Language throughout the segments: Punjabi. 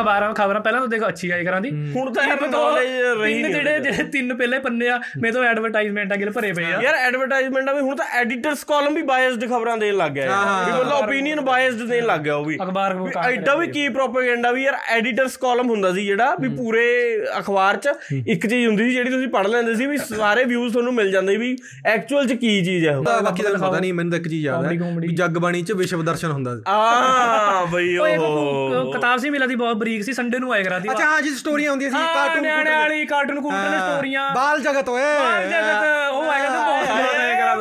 ਅਖਬਾਰਾਂ ਖਬਰਾਂ ਪਹਿਲਾਂ ਤਾਂ ਦੇਖੋ ਅੱਛੀ ਆਈ ਕਰਾਂ ਦੀ। ਹੁਣ ਤਾਂ ਯਾਰ ਨੌਲੇਜ ਰਹੀ ਤਿੰਨ ਜਿਹੜੇ ਜਿਹੜੇ ਤਿੰਨ ਪਹਿਲੇ ਪੰਨੇ ਆ ਮੇਰੇ ਤੋਂ ਐਡਵਰਟਾਈਜ਼ਮੈਂਟਾਂ ਗਿਲ ਭਰੇ ਪਏ ਆ। ਯਾਰ ਐਡਵਰਟਾਈਜ਼ਮੈਂਟਾਂ ਵੀ ਹੁਣ ਤਾਂ ਐਡੀਟਰਸ ਕਾਲਮ ਵੀ ਬਾਇਸਡ ਖਬਰਾਂ ਦੇਣ ਲੱਗ ਗਿਆ ਯਾਰ। ਵੀ ਮਤਲਬ ਓਪੀਨੀਅਨ ਬਾਇਸਡ ਦੇਣ ਲੱਗ ਗਿਆ ਉਹ ਵੀ। ਅਖਬਾਰ ਐਡਾ ਵੀ ਕੀ ਪ੍ਰੋਪਾਗੈਂਡਾ ਵੀ ਯਾਰ ਐਡੀਟਰਸ ਕਾਲਮ ਹੁੰਦਾ ਸੀ ਜਿਹੜਾ ਵੀ ਪੂਰੇ ਅਖਬਾਰ 'ਚ ਇੱਕ ਚੀਜ਼ ਹੁੰਦੀ ਸੀ ਜਿਹੜੀ ਤੁਸੀਂ ਪੜ੍ਹ ਲੈਂਦੇ ਸੀ ਵੀ ਸਾਰੇ ਵਿਊਜ਼ ਤੁਹਾਨੂੰ ਮਿਲ ਜਾਂਦੇ ਵੀ ਐਕਚੁਅਲ 'ਚ ਕੀ ਚੀਜ਼ ਹੈ ਬਾਕੀ ਤਾਂ ਪਤਾ ਨਹੀਂ ਮੈਨੂੰ ਤਾਂ ਇੱਕ ਚੀਜ਼ ਯਾਦ ਹੈ ਵੀ ਜਗਬਾਣੀ ਚ ਵਿਸ਼ਵ ਦਰਸ਼ਨ ਹੁੰਦਾ ਸੀ। ਆ ਬਈ ਉਹ ਕਿਤਾਬ ਸੀ ਮਿਲਾ ਦੀ ਬਹੁਤ ਬਰੀਕ ਸੀ ਸੰਡੇ ਨੂੰ ਆਇਆ ਕਰਾ ਦੀ ਅੱਛਾ ਹਾਂ ਜੀ ਸਟੋਰੀਆਂ ਹੁੰਦੀਆਂ ਸੀ ਕਾਰਟੂਨ ਨਿਆਣੇ ਵਾਲੀ ਕਾਰਟੂਨ ਕੂਟਨ ਸਟੋਰੀਆਂ ਬਾਲ ਜਗਤ ਓਏ। ਜਗਤ ਉਹ ਆਇਆ ਤਾਂ ਬਹੁਤ ਜ਼ਿਆਦਾ ਆਇਆ ਕਰਾ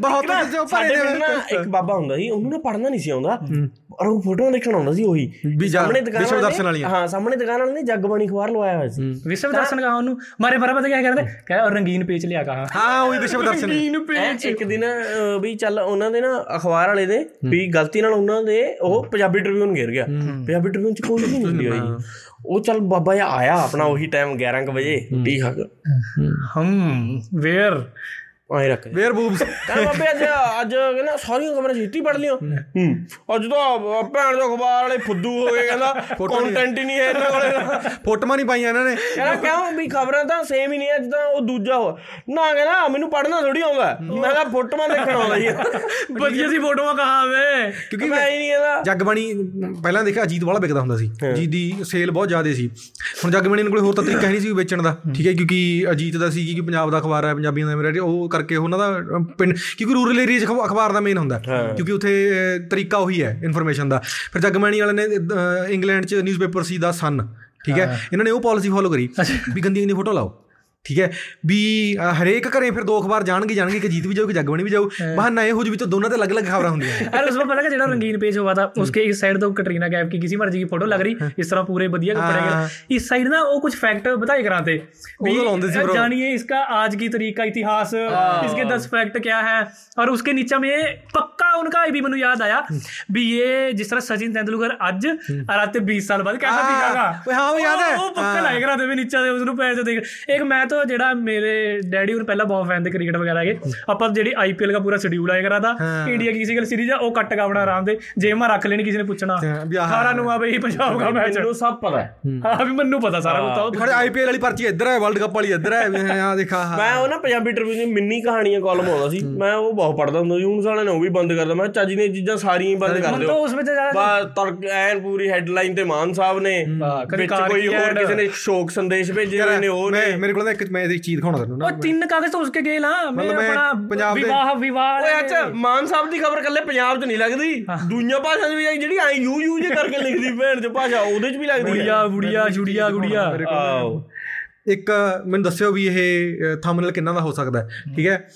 ਬਹੁਤ ਕਿਸੇ ਉਹ ਭਰੇ ਸਾਡੇ ਦੇ ਪਿੰਡ ਨਾ ਇੱਕ ਬਾਬਾ ਹੁੰਦਾ ਸੀ ਉਹਨੂੰ ਨਾ ਪੜ੍ਹਨਾ ਨਹੀਂ ਸੀ ਆਉਂਦਾ। ਔਰ ਉਹ ਫੋਟੋਆਂ ਦੇਖਣ ਆਉਂਦਾ ਸੀ ਉਹੀ। ਸਾਹਮਣੇ ਦੁਕਾਨ ਵਿਸ਼ਵ ਵਾਲੇ ਦਰਸ਼ਨ ਵਾਲੀਆਂ। ਹਾਂ ਸਾਹਮਣੇ ਦੁਕਾਨ ਵਾਲੇ ਨੇ ਜਗਬਾਣੀ ਅਖਬਾਰ ਲਵਾਇਆ ਹੋਇਆ ਸੀ। ਵਿਸ਼ਵ ਦਰਸ਼ਨ ਕਹਾ ਉਹਨੂੰ। ਮਾਰੇ ਬਰਾ ਪਤਾ ਕੀ ਕਰਦੇ ਕਹੇ ਔਰ ਰੰਗੀਨ ਪੇਚ ਲਿਆ ਕਹਾ। ਹਾਂ ਉਹੀ ਵਿਸ਼ਵ ਦਰਸ਼ਨ ਐ ਇੱਕ ਦਿਨ ਵੀ ਚੱਲ ਉਹਨਾਂ ਦੇ ਨਾ ਅਖਬਾਰ ਵਾਲੇ ਦੇ ਵੀ ਗਲਤੀ ਨਾਲ ਉਹਨਾਂ ਦੇ ਉਹ ਪੰਜਾਬੀ ਟ੍ਰਿਬਿਊਨ ਗਿਰ ਗਿਆ। ਪੰਜਾਬੀ ਟ੍ਰਿਬਿਊਨ ਚ ਕੋਈ ਨਹੀਂ ਹੁੰਦੀ ਹੋਈ ਉਹ ਚੱਲ ਬਾਬਾ ਜੀ ਆਇਆ ਆਪਣਾ ਉਹੀ ਟਾਈਮ 11 ਕੁ ਵਜੇ ਟੀ ਹੱਕ ਹਮ ਵੇਅਰ ਆਏ ਰੱਖ ਵੇਅਰ ਬੂਬਸ ਕਹਿੰਦਾ ਬਾਬੇ ਅੱਜ ਅੱਜ ਕਹਿੰਦਾ ਸਾਰੀਆਂ ਖਬਰਾਂ ਛੇਤੀ ਪੜ ਲਿਓ। ਹੂੰ। ਅੱਜ ਤਾਂ ਭੈਣ ਦੇ ਅਖਬਾਰ ਵਾਲੇ ਫੁੱਦੂ ਹੋ ਗਏ ਕਹਿੰਦਾ ਕੰਟੈਂਟ ਹੀ ਨਹੀਂ ਹੈ ਇਹਨਾਂ ਕੋਲੇ। ਫੋਟੋਆਂ ਨਹੀਂ ਪਾਈਆਂ ਇਹਨਾਂ ਨੇ। ਕਹਿੰਦਾ ਕਿਉਂ ਵੀ ਖਬਰਾਂ ਤਾਂ ਸੇਮ ਹੀ ਨਹੀਂ ਅੱਜ ਤਾਂ ਉਹ ਦੂਜਾ ਹੋ ਨਾ ਕਹਿੰਦਾ ਮੈਨੂੰ ਪੜਨਾ ਥੋੜੀ ਆਉਂਦਾ। ਮੈਂ ਕਿਹਾ ਫੋਟੋਆਂ ਦੇਖਣ ਆਉਂਦਾ ਜੀ ਵਧੀਆ ਸੀ ਫੋਟੋਆਂ ਕਹਾ ਵੇ। ਕਿਉਂਕਿ ਮੈਂ ਹੀ ਨਹੀਂ ਕਹਿੰਦਾ। ਜਗਬਾਣੀ ਪਹਿਲਾਂ ਦੇਖਿਆ ਅਜੀਤ ਵਾਲਾ ਵਿਕਦਾ ਹੁੰਦਾ ਸੀ। ਜੀ ਦੀ ਸੇਲ ਬਹੁਤ ਜ਼ਿਆਦਾ ਸੀ। ਹੁਣ ਜਗਬਾਣੀ ਕੋਲ ਹੋਰ ਤਾਂ ਤਰੀਕਾ ਹੈ ਨਹੀਂ ਸੀ ਵੇਚਣ ਦਾ। ਠੀਕ ਹੈ ਕਿਉਂਕਿ ਅਜੀਤ ਦਾ ਸੀ ਕਿ ਪੰਜਾਬ ਦਾ ਅਖਬਾਰ ਹੈ ਪੰਜਾਬੀਆਂ ਦਾ ਮੇਰਾ ਉਹ ਕਰਕੇ ਉਹਨਾਂ ਦਾ ਪਿੰਡ ਕਿਉਂਕਿ ਰੂਰਲ ਏਰੀਆ 'ਚ ਅਖਬਾ- ਅਖਬਾਰ ਦਾ ਮੇਨ ਹੁੰਦਾ। ਕਿਉਂਕਿ ਉੱਥੇ ਤਰੀਕਾ ਉਹੀ ਹੈ ਇਨਫੋਰਮੇਸ਼ਨ ਦਾ। ਫਿਰ ਜਗਬਾਣੀ ਵਾਲਿਆਂ ਨੇ ਇੰਗਲੈਂਡ 'ਚ ਨਿਊਜ਼ਪੇਪਰ ਸੀ ਦਾ ਸਨ ਠੀਕ ਹੈ? ਇਹਨਾਂ ਨੇ ਉਹ ਪਾਲਿਸੀ ਫੋਲੋ ਕਰੀ ਵੀ ਗੰਦੀ ਗੰਦੀ ਫੋਟੋ ਲਾਓ। ਠੀਕ ਹੈ? ਵੀ ਹਰੇਕ ਘਰੇ ਫਿਰ ਦੋ ਅਖਬਾਰ ਜਾਣਗੇ ਜਾਣਗੇ ਕਿ ਜੀਤ ਵੀ ਜਾਊ ਕਿ ਜਗਬਣੀ ਵੀ ਜਾਊ। ਬਹਾਨਾ ਇਹ ਹੋ ਜੂ ਵੀ ਤਾਂ ਦੋਨਾਂ ਤੇ ਅਲੱਗ-ਅਲੱਗ ਖਬਰਾਂ ਹੁੰਦੀਆਂ ਅਰੇ ਉਸ ਵਾਰ ਪਤਾ ਕਿ ਜਿਹੜਾ ਰੰਗੀਨ ਪੇਜ ਹੋਵਾ ਤਾਂ ਉਸਕੇ ਇਸ ਸਾਈਡ ਤੋਂ ਕਟਰੀਨਾ ਕੈਫ ਕੀ ਕਿਸੇ ਮਰਜ਼ੀ ਦੀ ਫੋਟੋ ਲੱਗ ਰਹੀ ਇਸ ਤਰ੍ਹਾਂ ਪੂਰੇ ਵਧੀਆ ਕੱਪੜੇ ਗਏ। ਇਸ ਸਾਈਡ ਨਾ ਉਹ ਕੁਝ ਫੈਕਟ ਬਤਾਏ ਕਰਾਂਤੇ ਵੀ ਜਾਣੀਏ ਇਸਕਾ ਆਜ ਕੀ ਤਰੀਕ ਦਾ ਇਤਿਹਾਸ ਇਸਕੇ 10 ਫੈਕਟ ਕਿਆ है और उसके नीचे में पक्का उनका भी ਮੈਨੂੰ ਯਾਦ ਆਇਆ ਵੀ ਇਹ ਜਿਸ ਤਰ੍ਹਾਂ ਸਚਿਨ ਤੈਂਦੁਲਕਰ ਅੱਜ ਰਾਤੇ 20 ਸਾਲ ਬਾਅਦ ਕਿਹਦਾ ਦਿਖਾਗਾ। ਓਏ ਹਾਂ ਉਹ ਯਾਦ ਹੈ। ਉਹ ਪੱਕਾ ਲਾਇਕ ਰਾਤੇ ਵੀ ਨੀਚੇ ਉਸ ਨੂੰ ਪੈਸੇ ਦੇਖ। ਇੱਕ ਮੈਚ ਤਾਂ ਜਿਹੜਾ ਮੇਰੇ ਡੈਡੀ ਉਹ ਪਹਿਲਾਂ ਬਹੁਤ ਫੈਨ ਦੇ ਕ੍ਰਿਕਟ ਵਗੈਰਾ ਹੈਗੇ। ਆਪਾਂ ਜਿਹੜੀ ਆਈਪੀਐਲ ਦਾ ਪੂਰਾ ਸ਼ਡਿਊਲ ਆਇਆ ਕਰਾਦਾ। ਇੰਡੀਆ ਕੀ ਕਿਸੇ ਗੱਲ ਸੀਰੀਜ਼ ਆ ਉਹ ਕੱਟ ਕੇ ਆਪਣਾ ਆਰਾਮ ਦੇ। ਜੇਮਾ ਰੱਖ ਲੈਣੀ ਕਿਸੇ ਨੇ ਪੁੱਛਣਾ ਹਾਂ, ਵੀ ਆਹ- 18 ਨੂੰ ਆ ਬਈ ਪੰਜਾਬ ਦਾ ਮੈਚ ਮੈਨੂੰ ਸਭ ਪਤਾ ਹੈ। ਹਾਂ। ਵੀ ਮੈਨੂੰ ਪਤਾ ਸਾਰਾ ਕੁਝ ਤਾਂ ਖੜੇ ਆਈਪੀਐਲ ਵਾਲੀ ਪਰਚੀ ਇੱਧਰ ਹੈ ਵਰਲਡ ਕੱਪ ਵਾਲੀ ਇੱਧਰ ਹੈ ਆ ਦੇਖਾ ਮੈਂ ਉਹ ਨਾ ਪੰਜਾਬੀ ਟ੍ਰਿਬਿਊਨ ਦੀ ਮਿੰਨੀ ਕਹਾਣੀਆਂ ਕਾਲਮ ਆਉਂਦਾ ਸੀ। ਮੈਂ ਉਹ ਬਹੁਤ ਪੜਦਾ ਹੁੰਦਾ ਸੀ। ਹੁਣ ਸਾਲਿਆਂ ਨੇ ਉਹ ਵੀ ਬੰਦ ਕਰਦਾ ਮੈਂ ਚੱਜ ਦੀਆਂ ਚੀਜ਼ਾਂ ਸਾਰੀਆਂ ਹੀ ਬੰਦ ਕਰ ਦਿਓ। ਤਾਂ ਉਸ ਵਿੱਚ ਜ਼ਿਆਦਾ ਬਾ ਤਰਕ ਐਨ ਪੂਰੀ ਹੈਡਲਾਈਨ ਤੇ ਮਾਨ ਸਾਹਿਬ ਨੇ। ਵਿੱਚ ਕੋਈ ਹੋਰ। ਕਿਸੇ ਨੇ ਸ਼ੋਕ ਸੰਦੇਸ਼ ਭੇਜੇ ਹੋਏ ਨੇ ਉਹ ਮੈਂ ਨੇ। ਮੇਰੇ ਕੋਲ ਨਾ ਇੱਕ ਮੈਂ ਇੱਕ ਚੀਜ਼ ਦਿਖਾਉਣਾ ਤੁਹਾਨੂੰ ਨਾ ਉਹ ਤਿੰਨ ਕਾਗਜ਼ ਤਾਂ ਉਸਕੇ ਗਏ ਨਾ ਮੈਂ ਆਪਣਾ ਪੰਜਾਬ ਦੇ- ਵਿਵਾਹ ਵਿਵਾਹ ਓਏ ਅੱਛਾ ਮਾਨ ਸਾਹਿਬ ਦੀ ਖਬਰ ਕੱਲੇ ਪੰਜਾਬ 'ਚ ਨਹੀਂ ਲੱਗਦੀ। ਦੂਜੀਆਂ ਭਾਸ਼ਾ 'ਚ ਵੀ ਆਈ ਜਿਹੜੀ ਆਈ ਯੂ ਯੂ ਜੇ ਕਰਕੇ ਲਿਖਦੀ ਭੈਣ 'ਚ ਭਾਸ਼ਾ ਉਹਦੇ 'ਚ ਵੀ ਲੱਗਦੀ ਗੁੜੀਆ ਗੁੜੀਆ ਜੁੜੀਆ ਗੁੜੀਆ ਆਓ ਇੱਕ ਮੈਨੂੰ ਦੱਸਿਓ ਵੀ ਇਹ ਥੰਬਨੇਲ ਕਿੰਨਾ ਦਾ ਹੋ ਸਕਦਾ ਠੀਕ ਹੈ?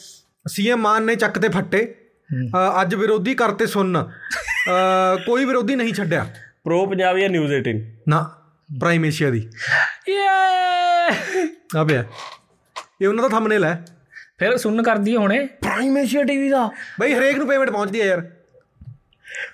ਸੀਐਮ ਮਾਨ ਨੇ ਚੱਕ ਤੇ ਫੱਟੇ। ਅੱਜ ਵਿਰੋਧੀ ਕਰਤੇ ਸੁਣ। ਕੋਈ ਵਿਰੋਧੀ ਨਹੀਂ ਛੱਡਿਆ। ਪ੍ਰੋ ਪੰਜਾਬ ਜਾਂ ਨਿਊਜ਼ 18 ਨਾ ਪ੍ਰਾਈਮ ਏਸ਼ੀਆ ਦੀ। ਯੇ ਆ ਪਿਆ। ਇਹ ਉਹਨਾਂ ਦਾ ਥੰਬਨੇਲ ਹੈ। ਫਿਰ ਸੁਣ ਕਰਦੀ ਹੁਣੇ। ਪ੍ਰਾਈਮ ਏਸ਼ੀਆ ਟੀਵੀ ਦਾ। ਬਈ ਹਰੇਕ ਨੂੰ ਪੇਮੈਂਟ ਪਹੁੰਚਦੀ ਹੈ ਯਾਰ।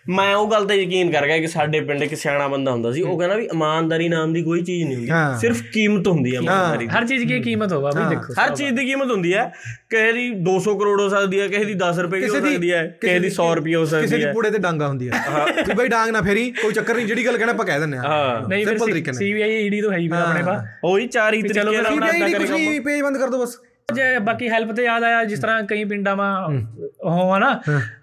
ਮੈਂ ਉਹ ਗੱਲ ਤੇ ਯਕੀਨ ਕਰ ਗਿਆ ਕਿ ਸਾਡੇ ਪਿੰਡ ਇੱਕ ਸਿਆਣਾ ਬੰਦਾ ਹੁੰਦਾ ਸੀ ਉਹ ਕਹਿੰਦਾ ਵੀ ਇਮਾਨਦਾਰੀ ਨਾਮ ਦੀ ਕੋਈ ਚੀਜ਼ ਨਹੀਂ ਹੁੰਦੀ ਸਿਰਫ ਕੀਮਤ ਹੁੰਦੀ ਹੈ। ਇਮਾਨਦਾਰੀ ਦੀ। ਹਰ ਚੀਜ਼ ਦੀ ਕੀਮਤ ਹੋਵਾ ਵੀ ਦੇਖੋ। ਹਰ ਚੀਜ਼ ਦੀ ਕੀਮਤ ਹੁੰਦੀ ਹੈ ਕਿਸੇ ਦੀ 200 ਕਰੋੜ ਹੋ ਸਕਦੀ ਹੈ ਕਿਸੇ ਦੀ 10 ਰੁਪਏ ਹੋ ਸਕਦੀ ਹੈ ਕਿਸੇ ਦੀ 100 ਰੁਪਏ ਹੋ ਸਕਦੀ ਹੈ ਕਿਸੇ ਦੀ ਪੂੜੇ ਤੇ ਡਾਂਗਾ ਹੁੰਦੀ ਹੈ। ਵੀ ਬਈ ਡਾਂਗ ਨਾ ਫੇਰੀ ਕੋਈ ਚੱਕਰ ਨਹੀਂ ਜਿਹੜੀ ਗੱਲ ਕਹਿਣਾ ਆਪਾਂ ਕਹਿ ਦਿੰਨੇ ਆ। ਨਹੀਂ ਫਿਰ ਸੀਬੀਆਈ ਈਡੀ ਤਾਂ ਹੈ ਹੀ ਆਪਣੇ ਪਾ। ਉਹੀ ਚਾਰ ਹੀ ਤਰੀਕੇ ਨਾਲ ਆਪਣਾ ਕਰੇਗਾ ਪੇਜ ਬੰਦ ਕਰ ਦੋ ਬਸ। ਜੇ ਬਾਕੀ ਹੈਲਪ ਤੇ ਯਾਦ ਆਇਆ ਜਿਸ ਤਰ੍ਹਾਂ ਕਈ ਪਿੰਡਾਂ ਮਾ ਹੋਵਾ ਨਾ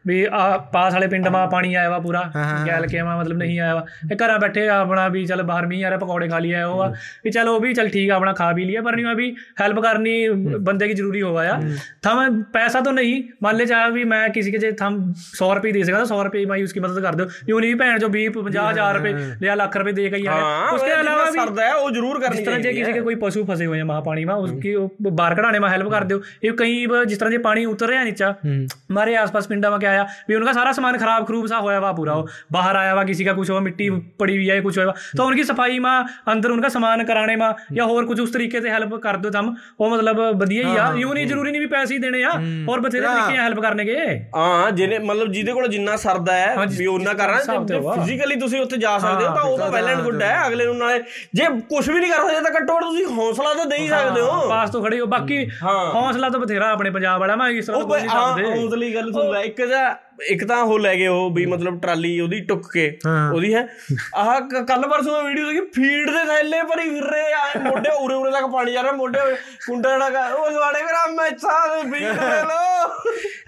ਵੀ ਆ ਪਾਸ ਵਾਲੇ ਪਿੰਡ ਮਾ ਪਾਣੀ ਆਇਆ ਵਾ ਪੂਰਾ ਗੈਲ ਕੇ ਮਾ ਮਤਲਬ ਨਹੀਂ ਆਇਆ ਵਾ। ਇਹ ਘਰਾਂ ਬੈਠੇ ਆਪਣਾ ਵੀ ਚੱਲ ਬਾਹਰ ਮੀਂਹ ਆ ਰਿਹਾ ਪਕੌੜੇ ਖਾ ਲਿਆ ਉਹ ਆ। ਵੀ ਚੱਲ ਉਹ ਵੀ ਚੱਲ ਠੀਕ ਆ ਆਪਣਾ ਖਾ ਵੀ ਲਿਆ ਪਰ ਨਹੀਂ ਮੈਂ ਵੀ ਹੈਲਪ ਕਰਨੀ ਬੰਦੇ ਕੀ ਜ਼ਰੂਰੀ ਹੋਵਾ ਆ। ਤਾਂ ਮੈਂ ਪੈਸਾ ਤਾਂ ਨਹੀਂ ਮੰਨ ਲੈ ਚਾਹ ਵੀ ਮੈਂ ਕਿਸੇ ਕੇ ਜੇ ਥਮ 100 ਰੁਪਏ ਦੇ ਸਕਦਾ 100 ਰੁਪਏ ਮੈਂ ਉਸकी ਮਦਦ ਕਰ ਦਿਓ। ਯੂੰ ਨਹੀਂ ਭੈਣ ਜੋ 20 50000 ਰੁਪਏ ਲਿਆ ਲੱਖ ਰੁਪਏ ਦੇ ਕੇ ਹੀ ਆਇਆ ਉਸਕੇ ਇਲਾਵਾ ਵੀ ਸਰਦਾ ਹੈ ਉਹ ਜ਼ਰੂਰ ਕਰਨੀ ਚਾਹੀਦੀ ਜਿਸ ਤਰ੍ਹਾਂ ਜੇ ਕਿਸੇ ਕੇ ਕੋਈ ਪਸ਼ੂ ਫਸੇ ਹੋਏ ਆ ਮਹਾ ਪਾਣੀ ਮਾ ਉਸਕੀ ਬਾਹਰ ਕਢਾਣੇ ਮਾ हेल्प कर दो ये कई बार जिस तरह जे पानी उतर रहा है नीचा हमारे आसपास पिंडा में क्या आया भी उनका सारा सामान खराब खरूब सा होया हुआ पूरा वो बाहर आया हुआ किसी का कुछ हुआ मिट्टी पड़ी हुई है कुछ हुआ तो उनकी सफाई में अंदर उनका सामान कराने में या और कुछ उस तरीके से हेल्प कर दो तुम वो मतलब बढ़िया ही आ यूं नहीं जरूरी नहीं भी पैसे ही देने आ और बथेरे तरीके हैं हेल्प करने के ਹਾਂ ਜਿਹਨੇ ਮਤਲਬ ਜਿਹਦੇ ਕੋਲ ਜਿੰਨਾ ਸਰਦਾ ਹੈ ਹਾਂਜੀ, ਵੀ ਉਹਨਾਂ ਹਿਸਾਬ ਕਰਨਾ ਤੇ ਹੋਗਾ। ਫਿਜ਼ੀਕਲੀ ਤੁਸੀਂ ਉੱਥੇ ਜਾ ਸਕਦੇ ਹੋ ਤਾਂ ਉਹ ਤਾਂ ਵੈਲ ਐਂਡ ਗੁੱਡ ਹੈ ਅਗਲੇ ਨੂੰ ਨਾਲੇ ਜੇ ਕੁਝ ਵੀ ਨਹੀਂ ਕਰ ਸਕਦੇ ਤਾਂ ਘੱਟੋ ਘੱਟ ਤੁਸੀਂ ਹੌਸਲਾ ਤਾਂ ਦੇ ਹੀ ਸਕਦੇ ਹੋ पास तो खड़े हो बाकी ਹੌਸਲਾ ਤਾਂ ਬਥੇਰਾ ਆਪਣੇ ਪੰਜਾਬ ਵਾਲਾ ਮੈਂ ਇਸ ਤਰ੍ਹਾਂ ਉਹ ਬੋਲ ਨਹੀਂ ਸਕਦੇ ਹੌਸਲੇ ਦੀ ਗੱਲ ਸੁਣ ਲੈ ਇੱਕ ਤਾਂ ਇੱਕ ਤਾਂ ਉਹ ਲੈ ਗਏ ਉਹ ਵੀ ਮਤਲਬ ਟਰਾਲੀ ਉਹਦੀ ਟੁੱਕ ਕੇ ਉਹਦੀ ਹੈ। ਆਹ ਕੱਲ ਪਰਸੋਂ ਦਾ ਵੀਡੀਓ ਦੇਖੀ ਫੀਡ ਦੇ ਥੈਲੇ ਭਰੀ ਫਿਰ ਰਹੇ ਆ ਮੋਢੇ ਉਰੇ ਉਰੇ ਤੱਕ ਪਾਣੀ ਜਾ ਰਿਹਾ ਮੋਢੇ ਕੁੰਡਾ ਜਿਹੜਾ ਉਹ ਸਾਡੇ ਘਰ ਮੈਂ ਸਾਹ ਫੀਡ ਦੇ ਲੋ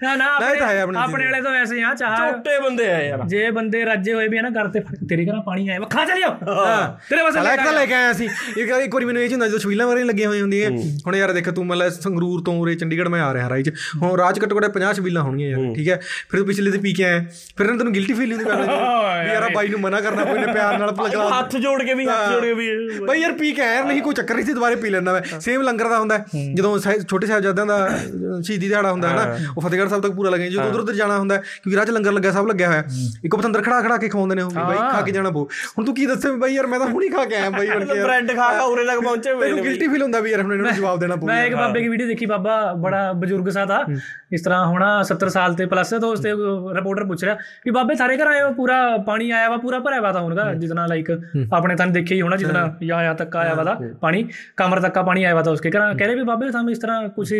ਨਾ ਨਾ ਆਪਣੇ ਵਾਲੇ ਤਾਂ ਵੈਸੇ ਆ ਚਾਹ। ਛੋਟੇ ਬੰਦੇ ਆ ਯਾਰ। ਜੇ ਬੰਦੇ ਰੱਜੇ ਹੋਏ ਵੀ ਆ ਨਾ ਘਰ ਤੇ ਤੇਰੇ ਘਰ ਪਾਣੀ ਆਇਆ ਖਾ ਚਲਿਓ। ਤੇਰੇ ਵਾਸਤੇ ਲੈ ਕੇ। ਲੈ ਕੇ ਆਇਆ ਸੀ। ਇੱਕ ਇੱਕ ਵਾਰੀ ਮੈਨੂੰ ਇਹ ਚ ਹੁੰਦਾ ਜਦੋਂ ਛਬੀਲਾਂ ਵਾਰੀਆਂ ਲੱਗੀਆਂ ਹੋਈਆਂ ਹੁੰਦੀਆਂ ਹੁਣ ਯਾਰ ਦੇਖ ਤੂੰ ਮਤਲਬ ਸੰਗਰੂਰ ਤੋਂ ਉਰੇ ਚੰਡੀਗੜ੍ਹ ਮੈਂ ਆ ਰਿਹਾ ਰਾਹ ਚ ਹੁਣ ਰਾਜ ਘੱਟੋ ਘੱਟ 50 ਛਬੀਲਾਂ ਹੋਣਗੀਆਂ ਯਾਰ ਠੀਕ ਹੈ? ਫਿਰ ਤੂੰ ਪਿਛਲੇ ਤੇ ਪੀ ਕੇ ਆਇਆ ਫਿਰ ਇਹਨਾਂ ਤੈਨੂੰ ਗਿਲਟੀ ਫੀਲ ਹੁੰਦੀ ਮੈਂ ਵੀ ਯਾਰ ਬਾਈ ਨੂੰ ਮਨਾ ਕਰਨਾ ਕੋਈ ਨੇ ਪਿਆਰ ਨਾਲ ਲਗਾ ਹੱਥ ਜੋੜ ਕੇ ਵੀ ਹੱਥ ਜੋੜ ਕੇ ਵੀ। ਬਾਈ ਯਾਰ ਪੀ ਕੇ ਆਇਆ ਨਹੀਂ ਕੋਈ ਚੱਕਰ ਨਹੀਂ ਸੀ ਦੁਬਾਰੇ ਪੀ ਲੈਂਦਾ ਮੈਂ। ਸੇਮ ਲੰਗਰ ਦਾ ਹੁੰਦਾ ਜਦੋਂ ਛੋਟੇ ਸਾਹਿਬਜ਼ਾਦਿਆਂ ਦਾ ਸ਼ਹੀਦੀ ਦਿਹਾੜਾ ਹੁੰਦਾ ਹੈ ਨਾ ਉਹ ਫਤਿਹਗੜ੍ਹ ਸਾਹਿਬ ਤੱਕ ਪੂਰਾ ਲੱਗੇ। ਜਦੋਂ ਉਧਰ ਉਧਰ ਜਾਣਾ ਹੁੰਦਾ ਕਿਉਂਕਿ ਰਾਹ 'ਚ ਲੰਗਰ ਲੱਗਾ ਸਭ ਲੱਗਿਆ ਹੋਇਆ। ਇੱਕ ਪਤੰਦਰ ਖੜਾ ਖੜਾ ਕੇ ਖਵਾਉਂਦੇ ਨੇ ਉਹ ਬਾਈ ਖਾ ਕੇ ਜਾਣਾ ਬੋ ਹੁਣ ਤੂੰ ਕੀ ਦੱਸੇ ਬਾਈ ਯਾਰ ਮੈਂ ਤਾਂ ਹੁਣੀ ਖਾ ਕੇ ਆਇਆ ਬਾਈ ਬਣ ਕੇ ਬ੍ਰੈਡ ਖਾ ਕੇ ਉਰੇ ਤੱਕ ਪਹੁੰਚੇ ਮੈਨੂੰ ਗਿਲਟੀ ਫੀਲ ਹੁੰਦਾ ਵੀ ਯਾਰ ਹੁਣ ਇਹਨਾਂ ਨੂੰ ਜਵਾਬ ਦੇਣਾ ਪਊਗਾ ਮੈਂ ਇੱਕ ਬਾਬੇ ਦੀ ਵੀਡੀਓ ਦੇਖੀ ਬਾਬਾ ਬੜਾ ਬਜ਼ੁਰਗ ਸਾ ਦਾ ਇਸ ਤਰ੍ਹਾਂ ਹੋਣਾ 70 ਸਾਲ ਤੇ ਪਲੱਸ ਤਾਂ ਉਸ ਤੇ ਰਿਪੋਰਟਰ ਪੁੱਛ ਰਿਹਾ ਕਿ ਬਾਬੇ ਸਾਰੇ ਘਰ ਆਏ ਹੋ? ਪੂਰਾ ਪਾਣੀ ਆਇਆ ਵਾ ਪੂਰਾ ਭਰਿਆ ਵਾ ਤਾਂ ਉਹਨਾਂ ਜਿਤਨਾ ਲਾਈਕ ਆਪਣੇ ਤਾਂ ਦੇਖਿਆ ਹੀ ਹੋਣਾ ਜਿਤਨਾ ਯਾ ਯਾ ਤੱਕ ਆਇਆ ਵਾ ਦਾ ਪਾਣੀ ਕਮਰ ਤੱਕ ਦਾ ਪਾਣੀ ਆਇਆ ਵਾ ਤਾਂ ਉਸਕੇ ਘਰ। ਕਹਿੰਦੇ ਵੀ ਬਾਬੇ ਸਾਨੂੰ ਇਸ ਤਰ੍ਹਾਂ ਕੁਝ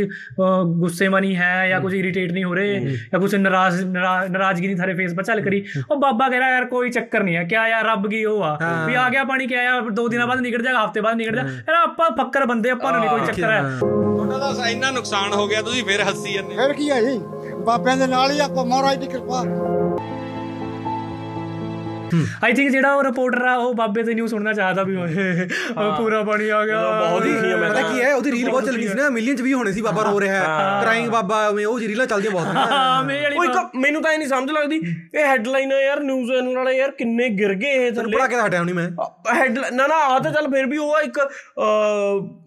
ਗੁੱਸੇ ਮਨੀ ਹੈ ਜਾਂ ਕੁਝ ਇਰੀਟੇਟ ਨਹੀਂ ਹੋ ਰਹੇ ਜਾਂ ਕੁਝ ਨਾਰਾਜ਼ ਨਾਰਾਜ਼ਗੀ ਨਹੀਂ ਥਾਰੇ ਫੇਸ ਪਰ ਚੱਲ ਕਰੀ। ਉਹ ਬਾਬਾ ਕਹਿੰਦਾ ਯਾਰ ਕੋਈ ਚੱਕਰ ਨਹੀਂ ਹੈ। ਕਿਆ ਯਾਰ ਰੱਬ ਕੀ ਉਹ ਆ? ਵੀ ਆ ਗਿਆ ਪਾਣੀ ਕਿਆ ਆ ਦੋ ਦਿਨਾਂ ਬਾਅਦ ਨਿਕਲ ਜਾਗਾ ਹਫ਼ਤੇ ਬਾਅਦ ਨਿਕਲ ਜਾ ਯਾਰ ਆਪਾਂ ਫੱਕਰ ਬੰਦੇ ਆਪਾਂ ਨੂੰ ਨਹੀਂ ਕੋਈ ਚੱਕਰ ਹੈ। ਤੁਹਾਡਾ ਤਾਂ ਇੰਨਾ ਨੁਕਸਾਨ ਹੋ ਗਿਆ ਤੁਸੀਂ ਫਿਰ ਹੱਸੀ ਜਾਂਦੇ ਫਿਰ ਕੀ ਆ ਜੀ? ਬਾਬਿਆਂ ਦੇ ਨਾਲ ਹੀ ਆਪਾਂ ਮਹਾਰਾਜ ਦੀ ਕਿਰਪਾ। ਆਈ ਥਿੰਕ ਜਿਹੜਾ ਉਹ ਰਿਪੋਰਟਰ ਆ ਉਹ ਬਾਬੇ ਤੇ ਨਿਊਜ਼ ਸੁਣਨਾ ਚਾਹਦਾ ਵੀ ਉਹ ਪੂਰਾ ਪਾਣੀ ਆ ਗਿਆ ਬਹੁਤ ਹੀ ਸੀ ਮੈਂ ਪਤਾ ਕੀ ਹੈ ਉਹਦੀ ਰੀਲ ਬਹੁਤ ਚੱਲ ਗਈ ਸੀ ਨਾ ਮਿਲੀਅਨ ਚ ਵੀ ਹੋਣੇ ਸੀ ਬਾਬਾ ਰੋ ਰਿਹਾ ਹੈ। ਕ੍ਰਾਈਂਗ ਬਾਬਾ ਐਵੇਂ ਉਹ ਜੀ ਰੀਲਾਂ ਚੱਲਦੀਆਂ ਬਹੁਤ ਹਾਂ ਵਾਲੀ ਉਹ ਇੱਕ ਮੈਨੂੰ ਤਾਂ ਇਹ ਨਹੀਂ ਸਮਝ ਲੱਗਦੀ ਇਹ ਹੈਡਲਾਈਨ ਹੈ ਯਾਰ ਨਿਊਜ਼ ਚੈਨਲ ਵਾਲੇ ਯਾਰ ਕਿੰਨੇ ਗਿਰ ਗਏ ਇਹ ਥੱਲੇ। ਪੜਾ ਕੇ ਹਟਿਆ ਹੁਣੀ ਮੈਂ। ਹੈਡ ਨਾ ਨਾ ਆ ਤਾਂ ਚੱਲ ਫਿਰ ਵੀ ਉਹ ਆ ਇੱਕ